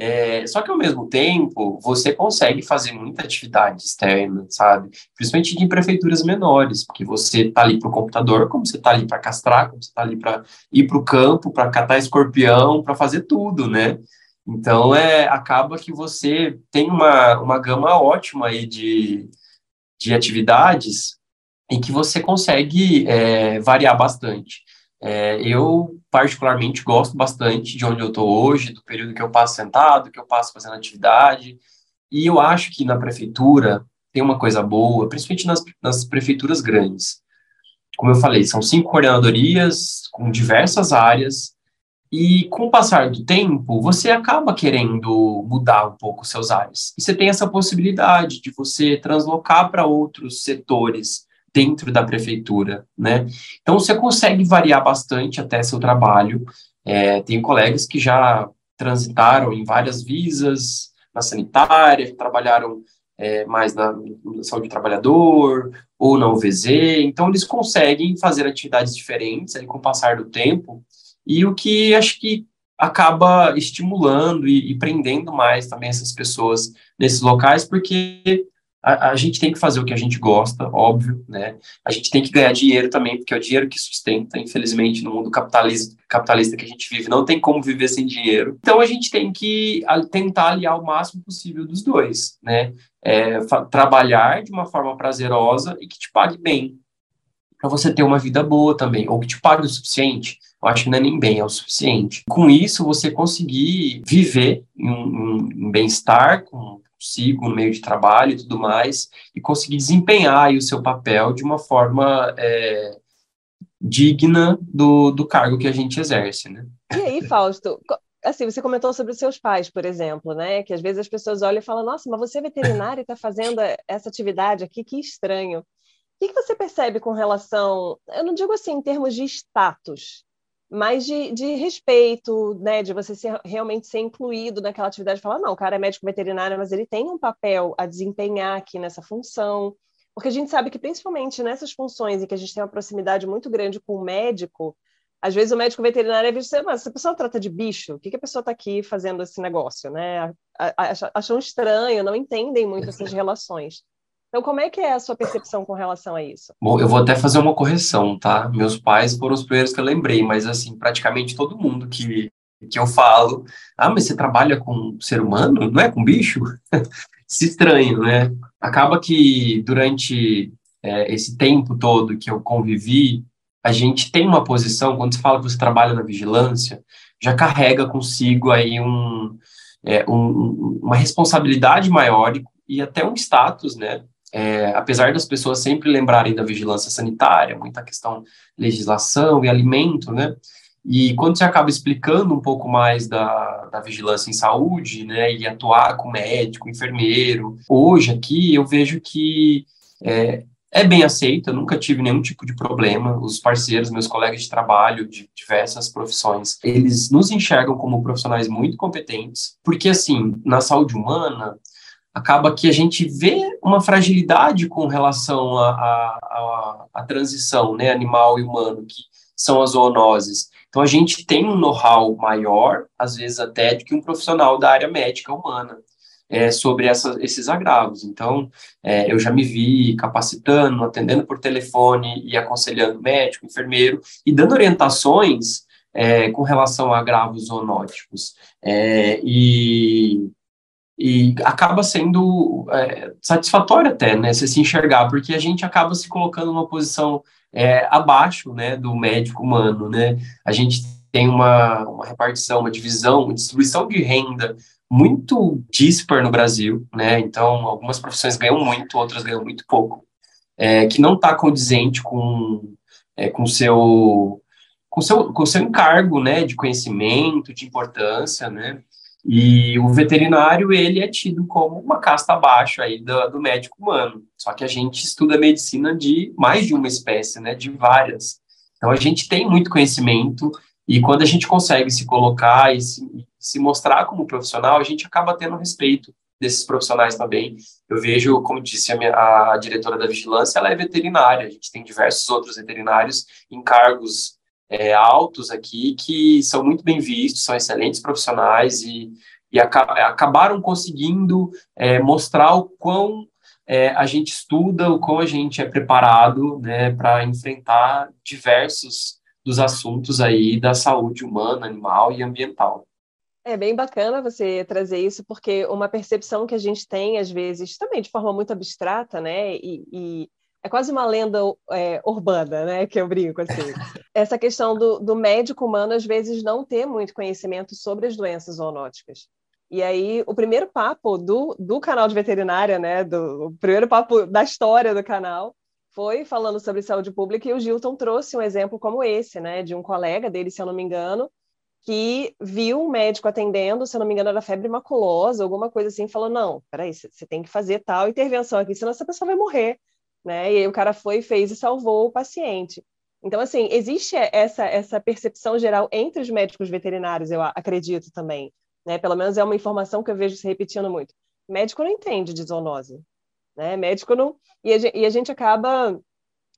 É, só que ao mesmo tempo, você consegue fazer muita atividade externa, sabe? Principalmente em prefeituras menores, porque você tá ali para o computador, como você tá ali para castrar, como você tá ali para ir para o campo, para catar escorpião, para fazer tudo, né? Então, é, acaba que você tem uma, uma gama ótima aí de, de atividades em que você consegue é, variar bastante. É, eu, particularmente, gosto bastante de onde eu estou hoje, do período que eu passo sentado, que eu passo fazendo atividade, e eu acho que na prefeitura tem uma coisa boa, principalmente nas, nas prefeituras grandes. Como eu falei, são cinco coordenadorias com diversas áreas, e com o passar do tempo, você acaba querendo mudar um pouco seus áreas. E você tem essa possibilidade de você translocar para outros setores dentro da prefeitura, né? Então você consegue variar bastante até seu trabalho. É, tem colegas que já transitaram em várias visas, na sanitária, trabalharam é, mais na, na, saúde do trabalhador ou na UVZ, então eles conseguem fazer atividades diferentes ali, com o passar do tempo, e o que acho que acaba estimulando e, e prendendo mais também essas pessoas nesses locais, porque a, a, gente tem que fazer o que a gente gosta, óbvio, né? A gente tem que ganhar dinheiro também, porque é o dinheiro que sustenta, infelizmente, no mundo capitalista, capitalista que a gente vive, não tem como viver sem dinheiro. Então a gente tem que tentar aliar o máximo possível dos dois, né? É, trabalhar de uma forma prazerosa e que te pague bem, para você ter uma vida boa também, ou que te pague o suficiente. Eu acho que não é nem bem, é o suficiente. Com isso, você conseguir viver em um, um bem-estar, consigo no meio de trabalho e tudo mais, e conseguir desempenhar o seu papel de uma forma é, digna do, do cargo que a gente exerce, né? E aí, Fausto, assim, você comentou sobre os seus pais, por exemplo, né? Que às vezes as pessoas olham e falam, nossa, mas você é veterinário e está fazendo essa atividade aqui, que estranho. O que você percebe com relação, eu não digo assim em termos de status, mas de, de respeito, né, de você ser, realmente ser incluído naquela atividade, falar, não, o cara é médico veterinário, mas ele tem um papel a desempenhar aqui nessa função, porque a gente sabe que principalmente nessas funções em que a gente tem uma proximidade muito grande com o médico, às vezes o médico veterinário é visto, mas essa pessoa trata de bicho, o que, que a pessoa está aqui fazendo esse negócio, né? Acham estranho, não entendem muito essas relações. Então, como é que é a sua percepção com relação a isso? Bom, eu vou até fazer uma correção, tá? Meus pais foram os primeiros que eu lembrei, mas, assim, praticamente todo mundo que, que eu falo, ah, mas você trabalha com ser humano, não é com bicho? Se estranho, né? Acaba que durante é, esse tempo todo que eu convivi, a gente tem uma posição, quando você fala que você trabalha na vigilância, já carrega consigo aí um, é, um, uma responsabilidade maior e até um status, né? É, apesar das pessoas sempre lembrarem da vigilância sanitária, muita questão legislação e alimento, né? E quando você acaba explicando um pouco mais da, da vigilância em saúde, né, e atuar com médico, enfermeiro, hoje aqui eu vejo que é, é bem aceito, eu nunca tive nenhum tipo de problema. Os parceiros, meus colegas de trabalho de diversas profissões, eles nos enxergam como profissionais muito competentes, porque assim, na saúde humana, acaba que a gente vê uma fragilidade com relação à transição né, animal e humano, que são as zoonoses. Então, a gente tem um know-how maior, às vezes até, do que um profissional da área médica humana é, sobre essa, esses agravos. Então, é, eu já me vi capacitando, atendendo por telefone e aconselhando médico, enfermeiro e dando orientações é, com relação a agravos zoonóticos. É, e, e acaba sendo é, satisfatório até, né, você se enxergar, porque a gente acaba se colocando numa posição é, abaixo, né, do médico humano, né, a gente tem uma, uma repartição, uma divisão, uma distribuição de renda muito dispar no Brasil, né? Então, algumas profissões ganham muito, outras ganham muito pouco, é, que não está condizente com é, com seu com seu com seu encargo, né? De conhecimento, de importância, né? E o veterinário ele é tido como uma casta abaixo aí do, do médico humano. Só que a gente estuda medicina de mais de uma espécie, né? De várias. Então a gente tem muito conhecimento e quando a gente consegue se colocar e se, se mostrar como profissional, a gente acaba tendo respeito desses profissionais também. Eu vejo, como disse a, minha, a diretora da vigilância, ela é veterinária. A gente tem diversos outros veterinários em cargos é, altos aqui que são muito bem vistos, são excelentes profissionais e, e acabaram conseguindo é, mostrar o quão é, a gente estuda, o quão a gente é preparado né, para enfrentar diversos dos assuntos aí da saúde humana, animal e ambiental. É bem bacana você trazer isso, porque uma percepção que a gente tem, às vezes, também de forma muito abstrata, né? E, e é quase uma lenda é, urbana, né? Que eu brinco assim. Essa questão do, do médico humano, às vezes, não ter muito conhecimento sobre as doenças zoonóticas. E aí, o primeiro papo do, do canal de veterinária, né? Do, o primeiro papo da história do canal foi falando sobre saúde pública e o Gilton trouxe um exemplo como esse, né, de um colega dele, se eu não me engano, que viu um médico atendendo, se eu não me engano, era febre maculosa, alguma coisa assim, falou: não, peraí, você tem que fazer tal intervenção aqui, senão essa pessoa vai morrer. Né? E aí o cara foi, fez e salvou o paciente. Então, assim, existe essa, essa percepção geral entre os médicos veterinários, eu acredito também. Né? Pelo menos é uma informação que eu vejo se repetindo muito. Médico não entende de zoonose. Né? Médico não. E a, gente, e a gente acaba,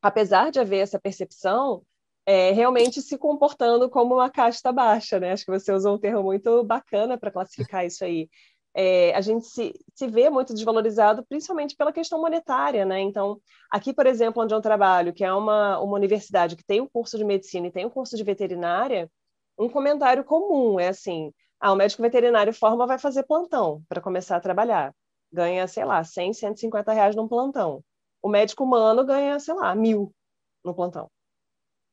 apesar de haver essa percepção, é, realmente se comportando como uma casta baixa, né? Acho que você usou um termo muito bacana para classificar isso aí. É, a gente se, se vê muito desvalorizado, principalmente pela questão monetária, né? Então, aqui, por exemplo, onde eu trabalho, que é uma, uma universidade que tem um curso de medicina e tem um curso de veterinária, um comentário comum é assim: ah, o médico veterinário forma vai fazer plantão para começar a trabalhar ganha, sei lá, 100, 150 reais num plantão. O médico humano ganha, sei lá, mil no plantão.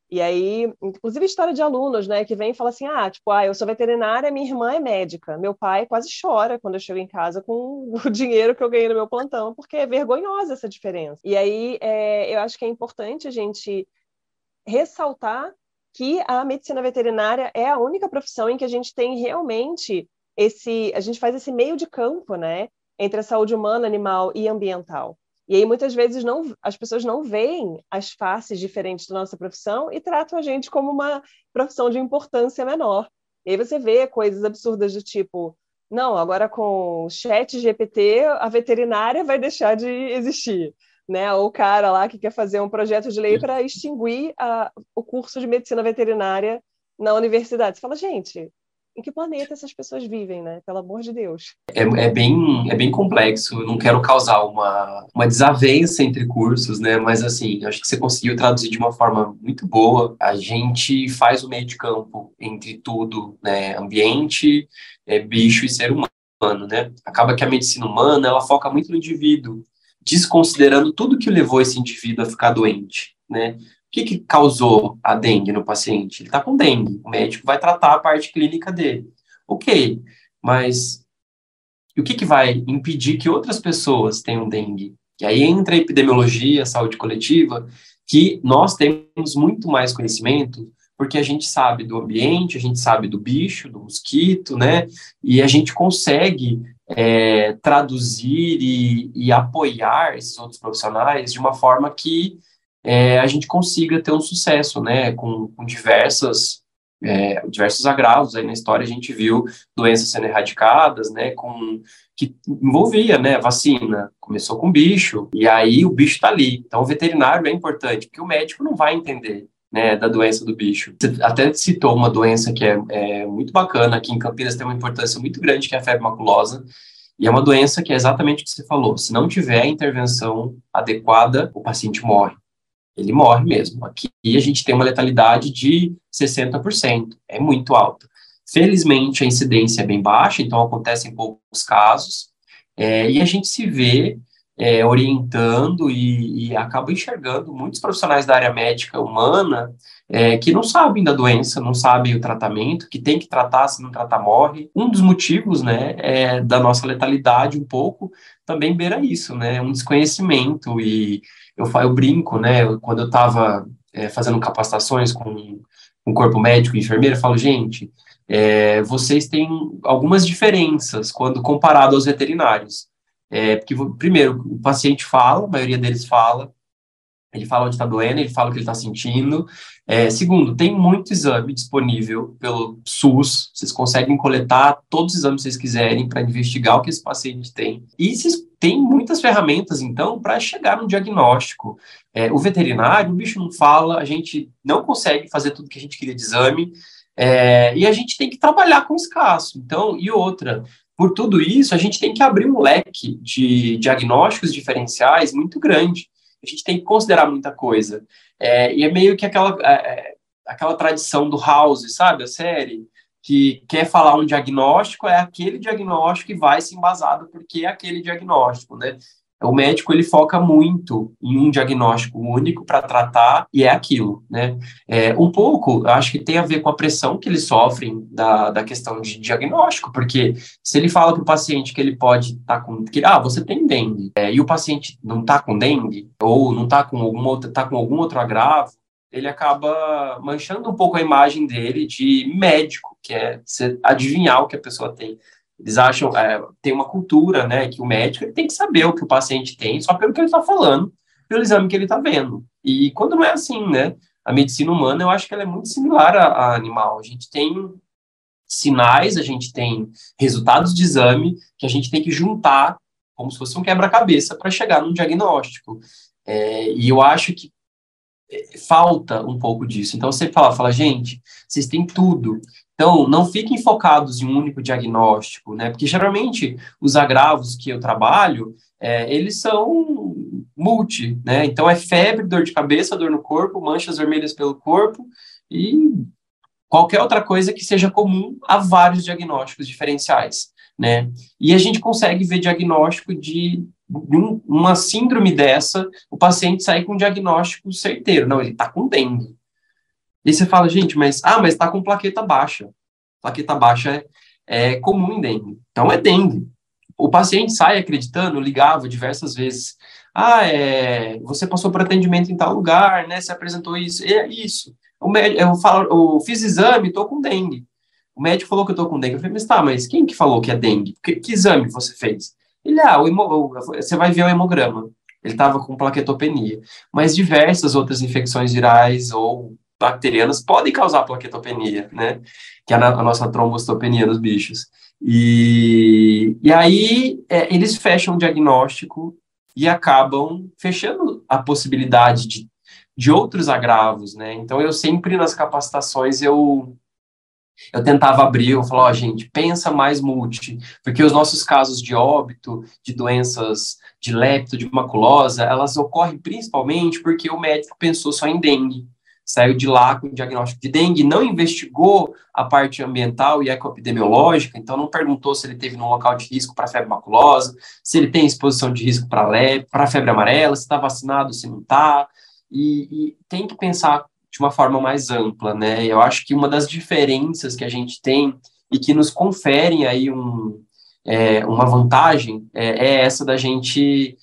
E aí, inclusive história de alunos, né, que vem e fala assim, ah, tipo, ah, eu sou veterinária, minha irmã é médica. Meu pai quase chora quando eu chego em casa com o dinheiro que eu ganhei no meu plantão, porque é vergonhosa essa diferença. E aí, é, eu acho que é importante a gente ressaltar que a medicina veterinária é a única profissão em que a gente tem realmente esse, a gente faz esse meio de campo, né, entre a saúde humana, animal e ambiental. E aí muitas vezes não, as pessoas não veem as faces diferentes da nossa profissão e tratam a gente como uma profissão de importância menor. E aí você vê coisas absurdas do tipo, não, agora com o chat GPT a veterinária vai deixar de existir. Né? Ou o cara lá que quer fazer um projeto de lei para extinguir a, o curso de medicina veterinária na universidade. Você fala, gente, em que planeta essas pessoas vivem, né? Pelo amor de Deus. É, é, bem, é bem complexo. Eu não quero causar uma, uma desavença entre cursos, né? Mas, assim, acho que você conseguiu traduzir de uma forma muito boa. A gente faz o meio de campo entre tudo, né? Ambiente, é, bicho e ser humano, né? Acaba que a medicina humana, ela foca muito no indivíduo, desconsiderando tudo que levou esse indivíduo a ficar doente, né? O que, que causou a dengue no paciente? Ele está com dengue. O médico vai tratar a parte clínica dele. Ok, mas o que, que vai impedir que outras pessoas tenham dengue? E aí entra a epidemiologia, a saúde coletiva, que nós temos muito mais conhecimento, porque a gente sabe do ambiente, a gente sabe do bicho, do mosquito, né? E a gente consegue é, traduzir e, e apoiar esses outros profissionais de uma forma que é, a gente consiga ter um sucesso, né, com, com diversas é, diversos agravos aí na história a gente viu doenças sendo erradicadas, né, com que envolvia, né, vacina. Começou com bicho e aí o bicho está ali. Então o veterinário é importante porque o médico não vai entender. Né, da doença do bicho. Você até citou uma doença que é, é muito bacana, aqui em Campinas tem uma importância muito grande, que é a febre maculosa, e é uma doença que é exatamente o que você falou. Se não tiver a intervenção adequada, o paciente morre ele morre mesmo. Aqui a gente tem uma letalidade de 60%, é muito alta. Felizmente, a incidência é bem baixa, então acontece em poucos casos, é, e a gente se vê é, orientando e, e, acaba enxergando muitos profissionais da área médica humana é, que não sabem da doença, não sabem o tratamento, que tem que tratar, se não tratar, morre. Um dos motivos, né, é, da nossa letalidade um pouco também beira isso, né, um desconhecimento e eu, eu brinco, né, quando eu estava é, fazendo capacitações com um corpo médico e enfermeira, eu falo, gente, é, vocês têm algumas diferenças quando comparado aos veterinários. É, porque, primeiro, o paciente fala, a maioria deles fala, ele fala onde está doendo, ele fala o que ele está sentindo. É, segundo, tem muito exame disponível pelo SUS, vocês conseguem coletar todos os exames que vocês quiserem para investigar o que esse paciente tem. E vocês têm muitas ferramentas, então, para chegar no diagnóstico. É, o veterinário, o bicho não fala, a gente não consegue fazer tudo que a gente queria de exame, é, e a gente tem que trabalhar com escasso. Então, e outra, por tudo isso, a gente tem que abrir um leque de diagnósticos diferenciais muito grande a gente tem que considerar muita coisa. É, e é meio que aquela, é, é, aquela tradição do House, sabe, a série, que quer falar um diagnóstico, é aquele diagnóstico e vai se embasado porque é aquele diagnóstico, né? O médico ele foca muito em um diagnóstico único para tratar e é aquilo, né? É, um pouco, acho que tem a ver com a pressão que eles sofrem da, da questão de diagnóstico, porque se ele fala para o paciente que ele pode estar tá com, que, ah, você tem dengue, é, e o paciente não está com dengue ou não está com algum outro, tá com algum outro agravo, ele acaba manchando um pouco a imagem dele de médico, que é adivinhar o que a pessoa tem. Eles acham, é, tem uma cultura, né, que o médico tem que saber o que o paciente tem só pelo que ele está falando, pelo exame que ele está vendo. E quando não é assim, né, a medicina humana, eu acho que ela é muito similar a, a animal. A gente tem sinais, a gente tem resultados de exame que a gente tem que juntar como se fosse um quebra-cabeça para chegar num diagnóstico. É, e eu acho que é, falta um pouco disso. Então, você fala, fala, gente, vocês têm tudo. Então, não fiquem focados em um único diagnóstico, né? Porque geralmente os agravos que eu trabalho, é, eles são multi, né? Então é febre, dor de cabeça, dor no corpo, manchas vermelhas pelo corpo e qualquer outra coisa que seja comum a vários diagnósticos diferenciais, né? E a gente consegue ver diagnóstico de um, uma síndrome dessa, o paciente sair com um diagnóstico certeiro. Não, ele está com dengue. E você fala, gente, mas, ah, mas está com plaqueta baixa. Plaqueta baixa é, é comum em dengue. Então é dengue. O paciente sai acreditando, ligava diversas vezes. Ah, é, você passou por atendimento em tal lugar, né? Você apresentou isso. É isso. O médico, eu, falo, eu fiz exame, estou com dengue. O médico falou que eu estou com dengue. Eu falei, mas tá, mas quem que falou que é dengue? Que, que exame você fez? Ele, ah, o hemo, você vai ver o hemograma. Ele estava com plaquetopenia. Mas diversas outras infecções virais ou bacterianas podem causar plaquetopenia, né? Que é a, nossa trombocitopenia nos bichos. E, e aí é, eles fecham o diagnóstico e acabam fechando a possibilidade de, de outros agravos, né? Então eu sempre nas capacitações eu eu tentava abrir, eu falava, oh, gente, pensa mais multi, porque os nossos casos de óbito, de doenças de lepto, de maculosa, elas ocorrem principalmente porque o médico pensou só em dengue saiu de lá com o diagnóstico de dengue, não investigou a parte ambiental e ecoepidemiológica, então não perguntou se ele teve num local de risco para febre maculosa, se ele tem exposição de risco para para febre amarela, se está vacinado, se não está, e, e, tem que pensar de uma forma mais ampla, né? Eu acho que uma das diferenças que a gente tem e que nos conferem aí um, é, uma vantagem é, é essa da gente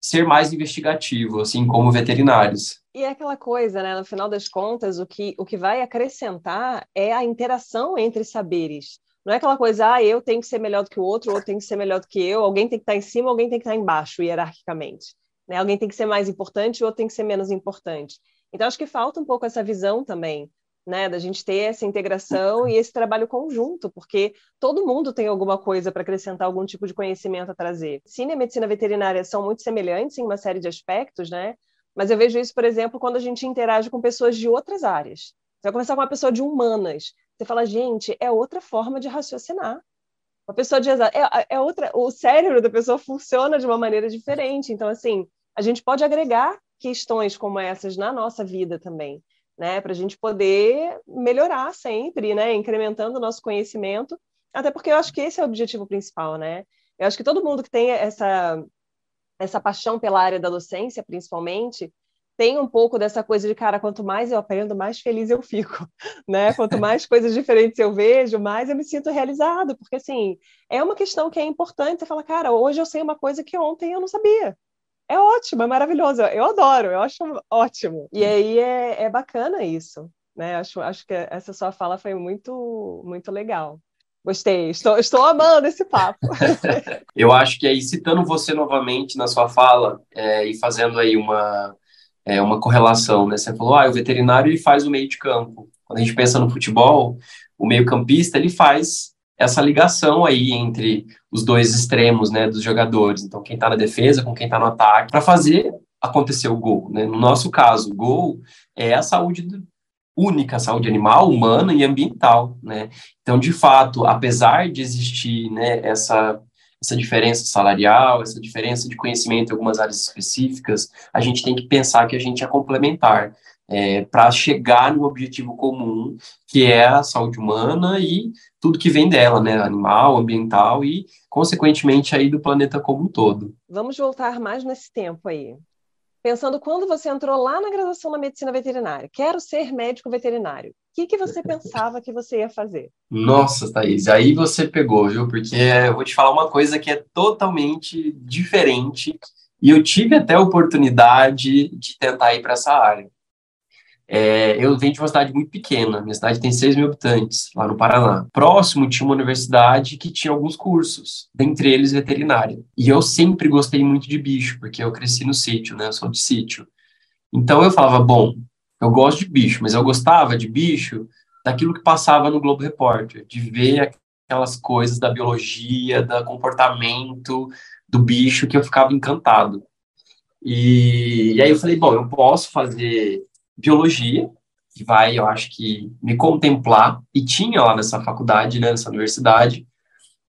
ser mais investigativo, assim como veterinários. E é aquela coisa, né? No final das contas, o que, o que vai acrescentar é a interação entre saberes. Não é aquela coisa, ah, eu tenho que ser melhor do que o outro, o outro tem que ser melhor do que eu, alguém tem que estar em cima, alguém tem que estar embaixo, hierarquicamente. Né? Alguém tem que ser mais importante, o outro tem que ser menos importante. Então, acho que falta um pouco essa visão também, né, da gente ter essa integração e esse trabalho conjunto, porque todo mundo tem alguma coisa para acrescentar, algum tipo de conhecimento a trazer. Cine e medicina veterinária são muito semelhantes em uma série de aspectos, né? Mas eu vejo isso, por exemplo, quando a gente interage com pessoas de outras áreas. Você vai conversar com uma pessoa de humanas, você fala, gente, é outra forma de raciocinar. Uma pessoa de é, é outra, o cérebro da pessoa funciona de uma maneira diferente. Então, assim, a gente pode agregar questões como essas na nossa vida também, né? Para a gente poder melhorar sempre, né? Incrementando o nosso conhecimento, até porque eu acho que esse é o objetivo principal, né? Eu acho que todo mundo que tem essa essa paixão pela área da docência, principalmente, tem um pouco dessa coisa de, cara, quanto mais eu aprendo, mais feliz eu fico, né? Quanto mais coisas diferentes eu vejo, mais eu me sinto realizado, porque, assim, é uma questão que é importante, você fala, cara, hoje eu sei uma coisa que ontem eu não sabia. É ótimo, é maravilhoso, eu adoro, eu acho ótimo. E aí é, é bacana isso, né? Acho, acho que essa sua fala foi muito, muito legal. Gostei, estou, estou amando esse papo. eu acho que aí, citando você novamente na sua fala é, e fazendo aí uma, é, uma correlação, né? Você falou, ah, o veterinário ele faz o meio de campo. Quando a gente pensa no futebol, o meio-campista ele faz essa ligação aí entre os dois extremos, né, dos jogadores. Então, quem está na defesa com quem está no ataque, para fazer acontecer o gol. Né? No nosso caso, o gol é a saúde do, única, saúde animal, humana e ambiental, né? Então, de fato, apesar de existir, né, essa essa diferença salarial, essa diferença de conhecimento em algumas áreas específicas, a gente tem que pensar que a gente é complementar é, para chegar no objetivo comum, que é a saúde humana e tudo que vem dela, né, animal, ambiental e, consequentemente, aí do planeta como um todo. Vamos voltar mais nesse tempo aí pensando quando você entrou lá na graduação na medicina veterinária, quero ser médico veterinário. O que, que você pensava que você ia fazer? Nossa, Thaís, aí você pegou, viu? Porque eu vou te falar uma coisa que é totalmente diferente e eu tive até a oportunidade de tentar ir para essa área. É, eu venho de uma cidade muito pequena, minha cidade tem 6 mil habitantes, lá no Paraná. Próximo tinha uma universidade que tinha alguns cursos, dentre eles veterinária. E eu sempre gostei muito de bicho, porque eu cresci no sítio, né? Eu sou de sítio. Então eu falava, bom, eu gosto de bicho, mas eu gostava de bicho daquilo que passava no Globo Repórter, de ver aquelas coisas da biologia, do comportamento do bicho que eu ficava encantado. E, e aí eu falei, bom, eu posso fazer biologia, que vai, eu acho que, me contemplar, e tinha lá nessa faculdade, né, nessa universidade,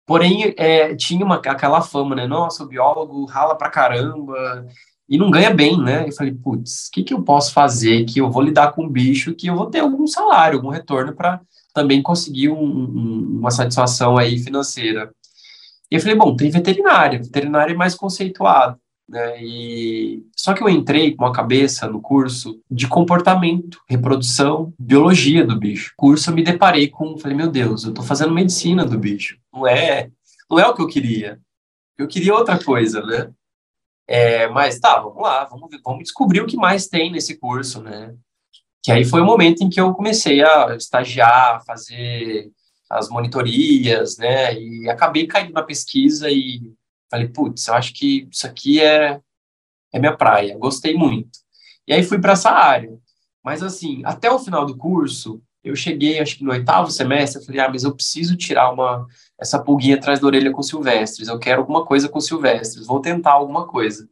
porém, é, tinha uma, aquela fama, né, nossa, o biólogo rala pra caramba, e não ganha bem, né, eu falei, putz, o que, que eu posso fazer que eu vou lidar com um bicho que eu vou ter algum salário, algum retorno para também conseguir um, um, uma satisfação aí financeira. E eu falei, bom, tem veterinária, veterinária é mais conceituado. Né? E só que eu entrei com a cabeça no curso de comportamento, reprodução, biologia do bicho. O curso eu me deparei com, falei, meu Deus, eu estou fazendo medicina do bicho. Não é, não é o que eu queria. Eu queria outra coisa, né? É, mas tá, vamos lá, vamos, vamos descobrir o que mais tem nesse curso, né? Que aí foi o momento em que eu comecei a estagiar, fazer as monitorias, né? E acabei caindo na pesquisa e Falei, putz, eu acho que isso aqui é, é minha praia, gostei muito. E aí fui para essa área. Mas, assim, até o final do curso, eu cheguei, acho que no oitavo semestre, eu falei, ah, mas eu preciso tirar uma, essa pulguinha atrás da orelha com silvestres, eu quero alguma coisa com silvestres, vou tentar alguma coisa.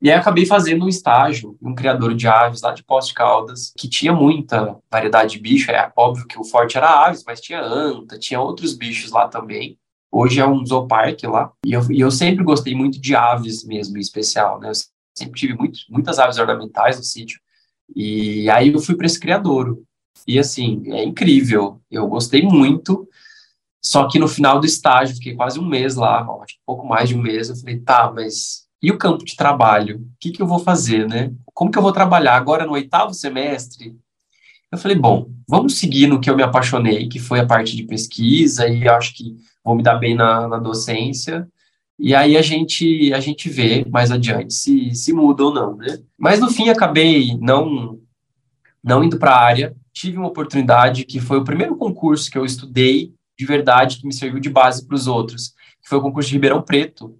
E aí acabei fazendo um estágio um criador de aves lá de Poste Caldas, que tinha muita variedade de bicho, é óbvio que o forte era aves, mas tinha anta, tinha outros bichos lá também. Hoje é um zooparque lá. E eu, e eu sempre gostei muito de aves mesmo, em especial, né? Eu sempre tive muito, muitas aves ornamentais no sítio. E aí eu fui para esse criadouro. E assim, é incrível. Eu gostei muito. Só que no final do estágio, fiquei quase um mês lá, acho que pouco mais de um mês. Eu falei, tá, mas e o campo de trabalho? O que, que eu vou fazer, né? Como que eu vou trabalhar agora no oitavo semestre? Eu falei, bom, vamos seguir no que eu me apaixonei, que foi a parte de pesquisa, e acho que vou me dar bem na, na docência, e aí a gente a gente vê mais adiante se, se muda ou não, né? Mas no fim acabei não não indo para a área. Tive uma oportunidade que foi o primeiro concurso que eu estudei de verdade que me serviu de base para os outros, que foi o concurso de Ribeirão Preto.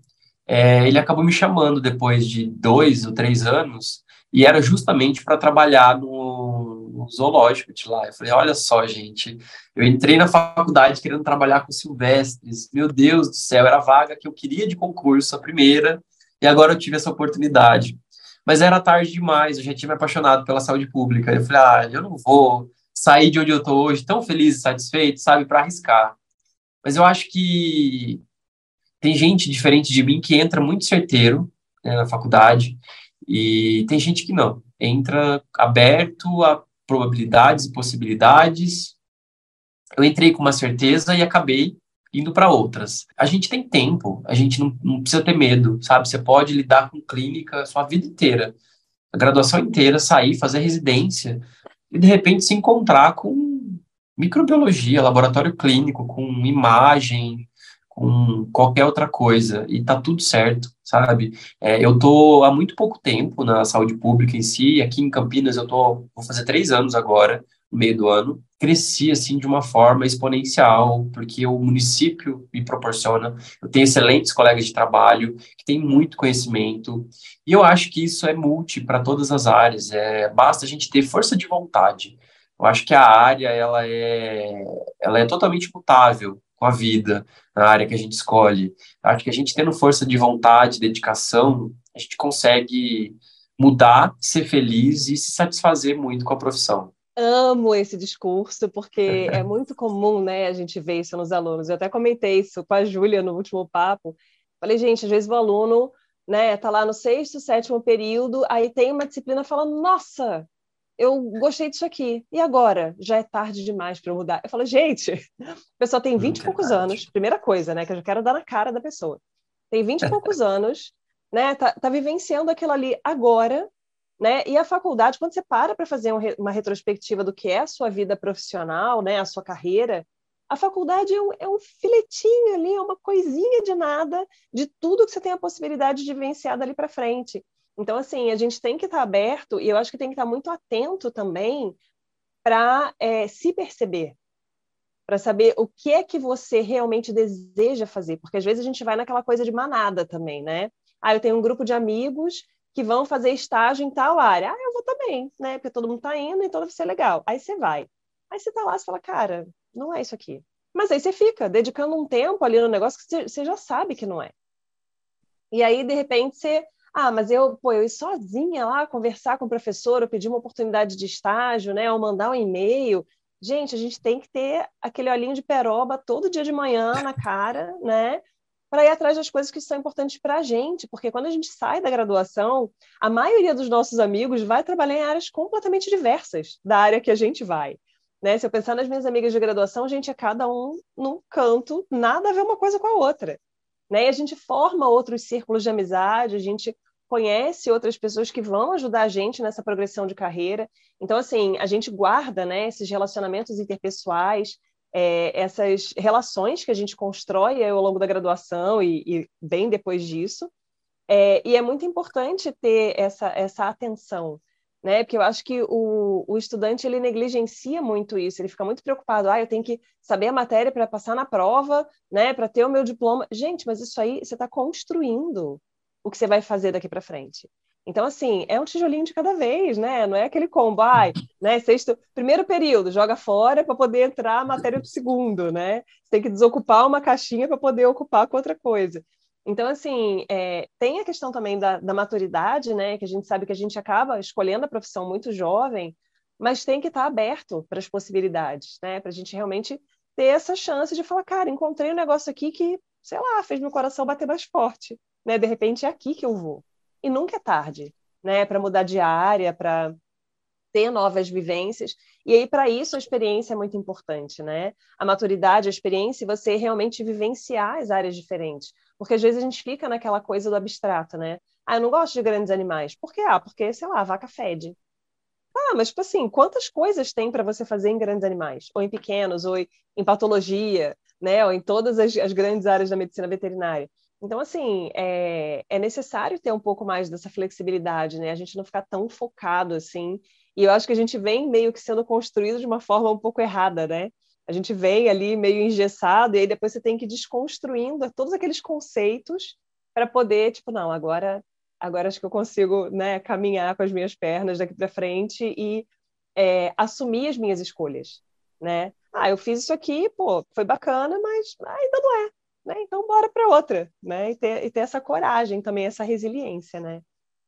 É, ele acabou me chamando depois de dois ou três anos e era justamente para trabalhar no, no, zoológico de lá. Eu falei, olha só, gente, eu entrei na faculdade querendo trabalhar com silvestres, meu Deus do céu, era a vaga que eu queria de concurso, a primeira, e agora eu tive essa oportunidade. Mas era tarde demais, eu já tinha me apaixonado pela saúde pública. Eu falei, ah, eu não vou sair de onde eu estou hoje tão feliz e satisfeito, sabe, para arriscar. Mas eu acho que tem gente diferente de mim que entra muito certeiro né, na faculdade e tem gente que não. Entra aberto a probabilidades e possibilidades. Eu entrei com uma certeza e acabei indo para outras. A gente tem tempo, a gente não, não, precisa ter medo, sabe? Você pode lidar com clínica a sua vida inteira, a graduação inteira, sair, fazer residência e de repente se encontrar com microbiologia, laboratório clínico, com imagem, com qualquer outra coisa e tá tudo certo, sabe? É, eu tô há muito pouco tempo na saúde pública em si, aqui em Campinas eu tô, vou fazer três anos agora, no meio do ano, cresci assim de uma forma exponencial, porque o município me proporciona, eu tenho excelentes colegas de trabalho que têm muito conhecimento, e eu acho que isso é multi para todas as áreas, é, basta a gente ter força de vontade. Eu acho que a área ela é, ela é totalmente mutável com a vida, na área que a gente escolhe. Acho que a gente tendo força de vontade, dedicação, a gente consegue mudar, ser feliz e se satisfazer muito com a profissão. Amo esse discurso, porque é muito comum, né, a gente ver isso nos alunos. Eu até comentei isso com a Júlia no último papo. Falei, gente, às vezes o aluno, né, tá lá no sexto, sétimo período, aí tem uma disciplina falando, nossa, eu gostei disso aqui. E agora? Já é tarde demais para eu mudar. Eu falo, gente, a pessoa tem 20 e poucos anos, primeira coisa, né? Que eu já quero dar na cara da pessoa. Tem 20 e poucos anos, né? Tá, tá vivenciando aquilo ali agora, né? E a faculdade, quando você para para fazer um, uma retrospectiva do que é a sua vida profissional, né? A sua carreira, a faculdade é um, é um filetinho ali, é uma coisinha de nada de tudo que você tem a possibilidade de vivenciar dali para frente. Então, assim, a gente tem que estar aberto e eu acho que tem que estar muito atento também para é, se perceber, para saber o que é que você realmente deseja fazer, porque às vezes a gente vai naquela coisa de manada também, né? Ah, eu tenho um grupo de amigos que vão fazer estágio em tal área. Ah, eu vou também, né? Porque todo mundo está indo, então deve ser legal. Aí você vai. Aí você está lá, e fala, cara, não é isso aqui. Mas aí você fica dedicando um tempo ali no negócio que você já sabe que não é. E aí, de repente, você ah, mas eu, pô, eu ir sozinha lá conversar com o professor, ou pedir uma oportunidade de estágio, né, ou mandar um e-mail. Gente, a gente tem que ter aquele olhinho de peroba todo dia de manhã na cara, né? Para ir atrás das coisas que são importantes para a gente, porque quando a gente sai da graduação, a maioria dos nossos amigos vai trabalhar em áreas completamente diversas da área que a gente vai. Né? Se eu pensar nas minhas amigas de graduação, a gente é cada um num canto, nada a ver uma coisa com a outra. Né? E a gente forma outros círculos de amizade, a gente conhece outras pessoas que vão ajudar a gente nessa progressão de carreira. Então, assim, a gente guarda né, esses relacionamentos interpessoais, é, essas relações que a gente constrói ao longo da graduação e, e bem depois disso. É, e é muito importante ter essa, essa atenção, né? Porque eu acho que o, o estudante ele negligencia muito isso, ele fica muito preocupado, ah, eu tenho que saber a matéria para passar na prova, né? Para ter o meu diploma. Gente, mas isso aí você está construindo o que você vai fazer daqui para frente. Então, assim, é um tijolinho de cada vez, né? Não é aquele combo, ai, né? Sexto, primeiro período, joga fora para poder entrar a matéria do segundo, né? Você tem que desocupar uma caixinha para poder ocupar com outra coisa. Então, assim, é, tem a questão também da, da, maturidade, né? Que a gente sabe que a gente acaba escolhendo a profissão muito jovem, mas tem que estar aberto para as possibilidades, né? Para a gente realmente ter essa chance de falar, cara, encontrei um negócio aqui que, sei lá, fez meu coração bater mais forte né? De repente é aqui que eu vou. E nunca é tarde, né? Para mudar de área, para ter novas vivências. E aí, para isso, a experiência é muito importante, né? A maturidade, a experiência, e você realmente vivenciar as áreas diferentes. Porque às vezes a gente fica naquela coisa do abstrato, né? Ah, eu não gosto de grandes animais. Por quê? Ah, porque, sei lá, a vaca fede. Ah, mas, tipo assim, quantas coisas tem para você fazer em grandes animais? Ou em pequenos, ou em patologia, né? Ou em todas as, as grandes áreas da medicina veterinária. Então, assim, é, é, necessário ter um pouco mais dessa flexibilidade, né? A gente não ficar tão focado assim. E eu acho que a gente vem meio que sendo construído de uma forma um pouco errada, né? A gente vem ali meio engessado e aí depois você tem que ir desconstruindo todos aqueles conceitos para poder, tipo, não, agora agora acho que eu consigo né, caminhar com as minhas pernas daqui para frente e é, assumir as minhas escolhas, né? Ah, eu fiz isso aqui, pô, foi bacana, mas ainda não é, né? Então bora para outra, né? E ter, e ter essa coragem também, essa resiliência, né?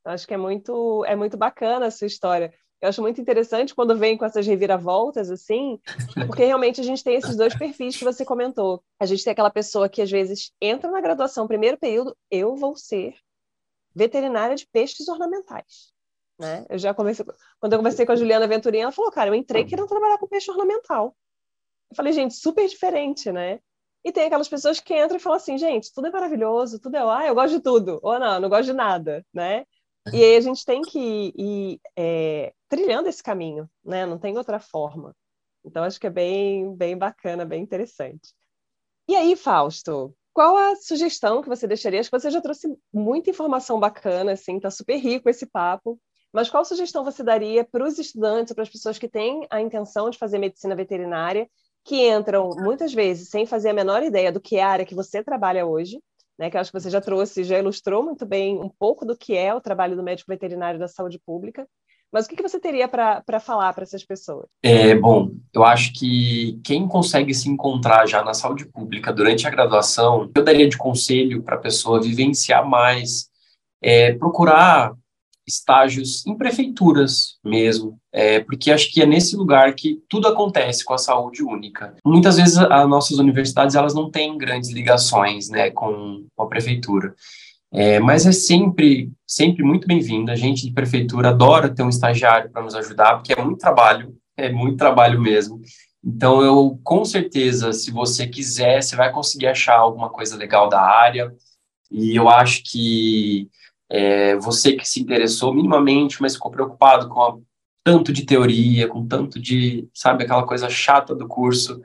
Eu acho que é muito, é muito bacana a sua história. Eu acho muito interessante quando vem com essas reviravoltas, assim, porque realmente a gente tem esses dois perfis que você comentou. A gente tem aquela pessoa que às vezes entra na graduação, primeiro período, eu vou ser veterinária de peixes ornamentais. Né? Eu já comecei, quando eu conversei com a Juliana Venturini, ela falou, cara, eu entrei querendo trabalhar com peixe ornamental. Eu falei, gente, super diferente, né? E tem aquelas pessoas que entram e falam assim, gente, tudo é maravilhoso, tudo é, ah, eu gosto de tudo, ou não, não gosto de nada, né? E aí a gente tem que ir, ir é, trilhando esse caminho, né? Não tem outra forma. Então acho que é bem, bem bacana, bem interessante. E aí, Fausto, qual a sugestão que você deixaria? Acho que você já trouxe muita informação bacana, assim, tá super rico esse papo. Mas qual sugestão você daria para os estudantes, para as pessoas que têm a intenção de fazer medicina veterinária, que entram muitas vezes sem fazer a menor ideia do que é a área que você trabalha hoje, né, que eu acho que você já trouxe, já ilustrou muito bem um pouco do que é o trabalho do médico veterinário da saúde pública. Mas o que, você teria para falar para essas pessoas? É, bom, eu acho que quem consegue se encontrar já na saúde pública durante a graduação, eu daria de conselho para a pessoa vivenciar mais, é, procurar estágios em prefeituras mesmo, é, porque acho que é nesse lugar que tudo acontece com a saúde única. Muitas vezes as nossas universidades elas não têm grandes ligações né, com a prefeitura, é, mas é sempre, sempre muito bem-vindo. A gente de prefeitura adora ter um estagiário para nos ajudar, porque é muito trabalho, é muito trabalho mesmo. Então, eu, com certeza, se você quiser, você vai conseguir achar alguma coisa legal da área. E eu acho que é, você que se interessou minimamente, mas ficou preocupado com a, tanto de teoria, com tanto de, sabe, aquela coisa chata do curso,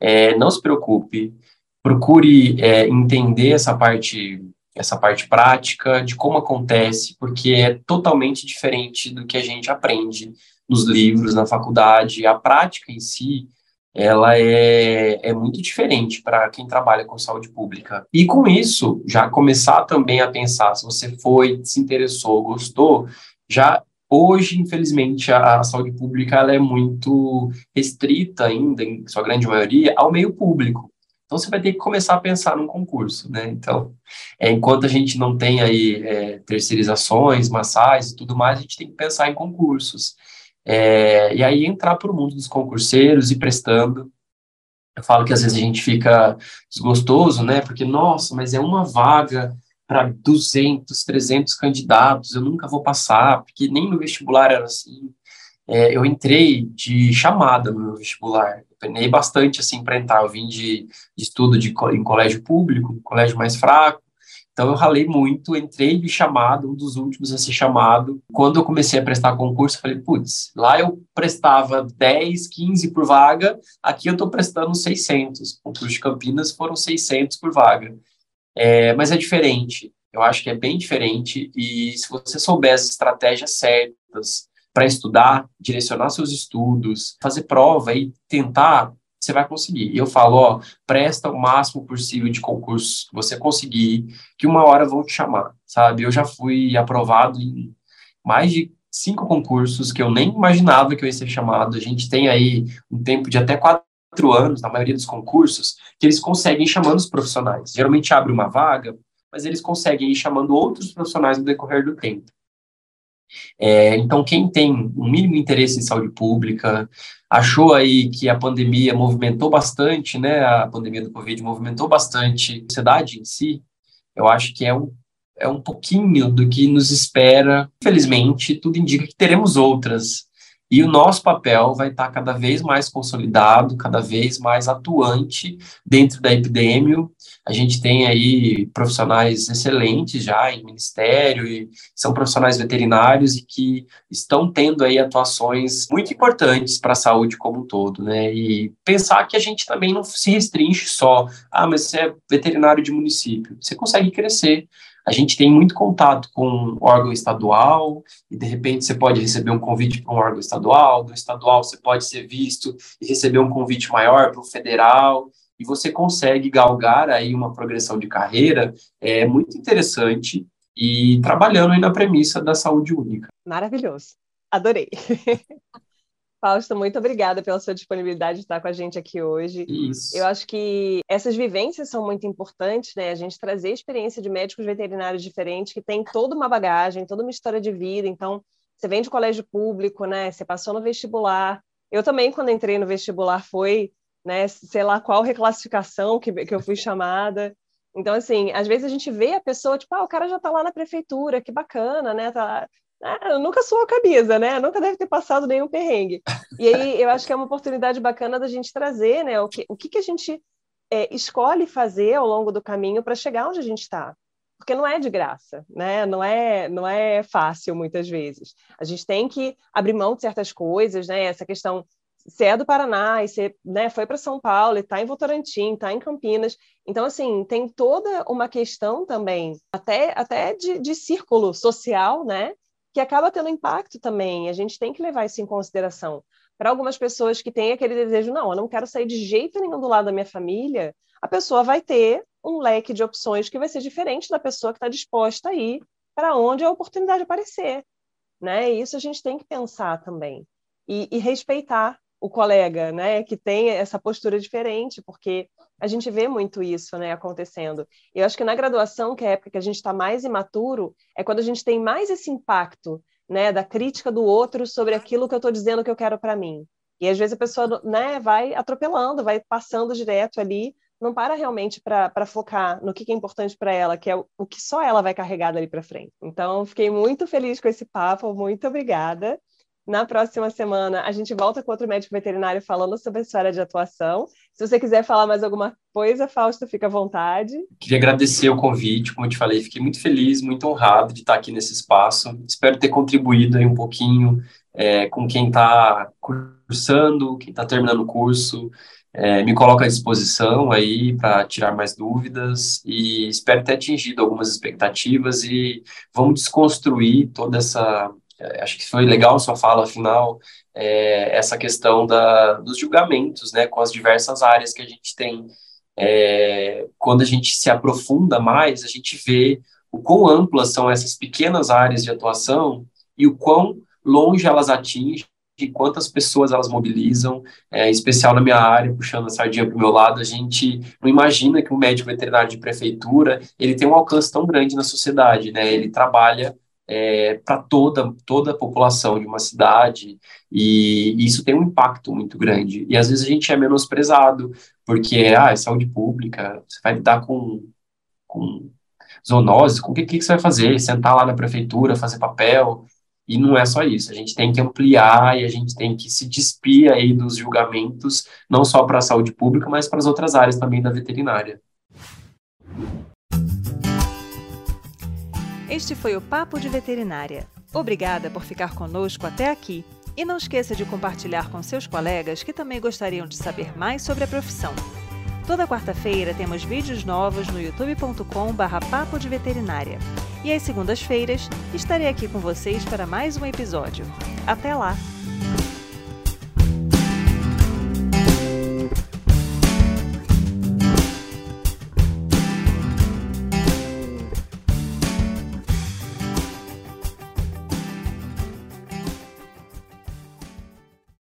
é, não se preocupe, procure é, entender essa parte, essa parte prática de como acontece, porque é totalmente diferente do que a gente aprende nos livros, na faculdade. A prática em si, ela é, é muito diferente para quem trabalha com saúde pública. E com isso, já começar também a pensar, se você foi, se interessou, gostou, já hoje, infelizmente, a, a saúde pública ela é muito restrita ainda, em sua grande maioria, ao meio público. Então, você vai ter que começar a pensar num concurso, né? Então, é, enquanto a gente não tem aí é, terceirizações, massais e tudo mais, a gente tem que pensar em concursos. É, e aí entrar para o mundo dos concurseiros e prestando. Eu falo que às vezes a gente fica desgostoso, né? Porque, nossa, mas é uma vaga para 200, 300 candidatos, eu nunca vou passar, porque nem no vestibular era assim. É, eu entrei de chamada no meu vestibular, penei bastante assim para entrar. Eu vim de, de estudo de, em colégio público, colégio mais fraco, então eu ralei muito, entrei de chamado, um dos últimos a ser chamado. Quando eu comecei a prestar concurso, eu falei, putz, lá eu prestava 10, 15 por vaga, aqui eu estou prestando 600. O concurso de Campinas foram 600 por vaga. É, mas é diferente, eu acho que é bem diferente, e se você souber as estratégias certas para estudar, direcionar seus estudos, fazer prova e tentar você vai conseguir. E eu falo, ó, presta o máximo possível de concursos que você conseguir, que uma hora vão te chamar, sabe? Eu já fui aprovado em mais de cinco concursos que eu nem imaginava que eu ia ser chamado. A gente tem aí um tempo de até quatro anos, na maioria dos concursos, que eles conseguem ir chamando os profissionais. Geralmente abre uma vaga, mas eles conseguem ir chamando outros profissionais no decorrer do tempo. É, então, quem tem um mínimo interesse em saúde pública, achou aí que a pandemia movimentou bastante, né? A pandemia do Covid movimentou bastante a sociedade em si. Eu acho que é um, é um pouquinho do que nos espera. Infelizmente, tudo indica que teremos outras. E o nosso papel vai estar cada vez mais consolidado, cada vez mais atuante dentro da epidemia. A gente tem aí profissionais excelentes já em ministério e são profissionais veterinários e que estão tendo aí atuações muito importantes para a saúde como um todo, né? E pensar que a gente também não se restringe só, ah, mas você é veterinário de município. Você consegue crescer a gente tem muito contato com órgão estadual, e de repente você pode receber um convite para um órgão estadual, do estadual você pode ser visto e receber um convite maior para o federal, e você consegue galgar aí uma progressão de carreira é muito interessante e trabalhando aí na premissa da saúde única. Maravilhoso. Adorei. Fausto, muito obrigada pela sua disponibilidade de estar com a gente aqui hoje. Isso. Eu acho que essas vivências são muito importantes, né? A gente trazer a experiência de médicos veterinários diferentes que têm toda uma bagagem, toda uma história de vida. Então, você vem de colégio público, né? Você passou no vestibular. Eu também, quando entrei no vestibular, foi, né? Sei lá qual reclassificação que, que eu fui chamada. Então, assim, às vezes a gente vê a pessoa, tipo, ah, o cara já está lá na prefeitura, que bacana, né? Tá, ah, nunca suou a camisa, né? Nunca deve ter passado nenhum perrengue. E aí eu acho que é uma oportunidade bacana da gente trazer, né? O que, o que, que a gente é, escolhe fazer ao longo do caminho para chegar onde a gente está. Porque não é de graça, né? Não é, não é fácil muitas vezes. A gente tem que abrir mão de certas coisas, né? Essa questão você é do Paraná e você né, foi para São Paulo e está em Votorantim, está em Campinas. Então, assim, tem toda uma questão também, até, até de, de círculo social, né? Que acaba tendo impacto também. A gente tem que levar isso em consideração. Para algumas pessoas que têm aquele desejo, não, eu não quero sair de jeito nenhum do lado da minha família, a pessoa vai ter um leque de opções que vai ser diferente da pessoa que está disposta a ir para onde a oportunidade aparecer. Né? E isso a gente tem que pensar também. E, e respeitar o colega, né, que tem essa postura diferente, porque a gente vê muito isso, né, acontecendo. Eu acho que na graduação, que é a época que a gente está mais imaturo, é quando a gente tem mais esse impacto, né, da crítica do outro sobre aquilo que eu estou dizendo que eu quero para mim. E às vezes a pessoa, né, vai atropelando, vai passando direto ali, não para realmente para focar no que, que é importante para ela, que é o, o que só ela vai carregar dali para frente. Então, fiquei muito feliz com esse papo, muito obrigada. Na próxima semana, a gente volta com outro médico veterinário falando sobre a sua área de atuação. Se você quiser falar mais alguma coisa, Fausto, fica à vontade. Queria agradecer o convite, como eu te falei, fiquei muito feliz, muito honrado de estar aqui nesse espaço. Espero ter contribuído aí um pouquinho é, com quem está cursando, quem está terminando o curso. É, me coloco à disposição aí para tirar mais dúvidas e espero ter atingido algumas expectativas e vamos desconstruir toda essa acho que foi legal sua fala final, é, essa questão da, dos julgamentos, né, com as diversas áreas que a gente tem. É, quando a gente se aprofunda mais, a gente vê o quão amplas são essas pequenas áreas de atuação e o quão longe elas atingem quantas pessoas elas mobilizam, é, em especial na minha área, puxando a sardinha para o meu lado, a gente não imagina que um médico veterinário de prefeitura, ele tem um alcance tão grande na sociedade, né, ele trabalha é, para toda, toda a população de uma cidade, e, isso tem um impacto muito grande. E às vezes a gente é menosprezado, porque ah, é saúde pública, você vai lidar com, com zoonose, com o que, que você vai fazer? Sentar lá na prefeitura, fazer papel, e não é só isso, a gente tem que ampliar e a gente tem que se despir aí dos julgamentos, não só para a saúde pública, mas para as outras áreas também da veterinária. Este foi o Papo de Veterinária. Obrigada por ficar conosco até aqui. E não esqueça de compartilhar com seus colegas que também gostariam de saber mais sobre a profissão. Toda quarta-feira temos vídeos novos no youtube.com/barra Papo de Veterinária. E às segundas-feiras estarei aqui com vocês para mais um episódio. Até lá!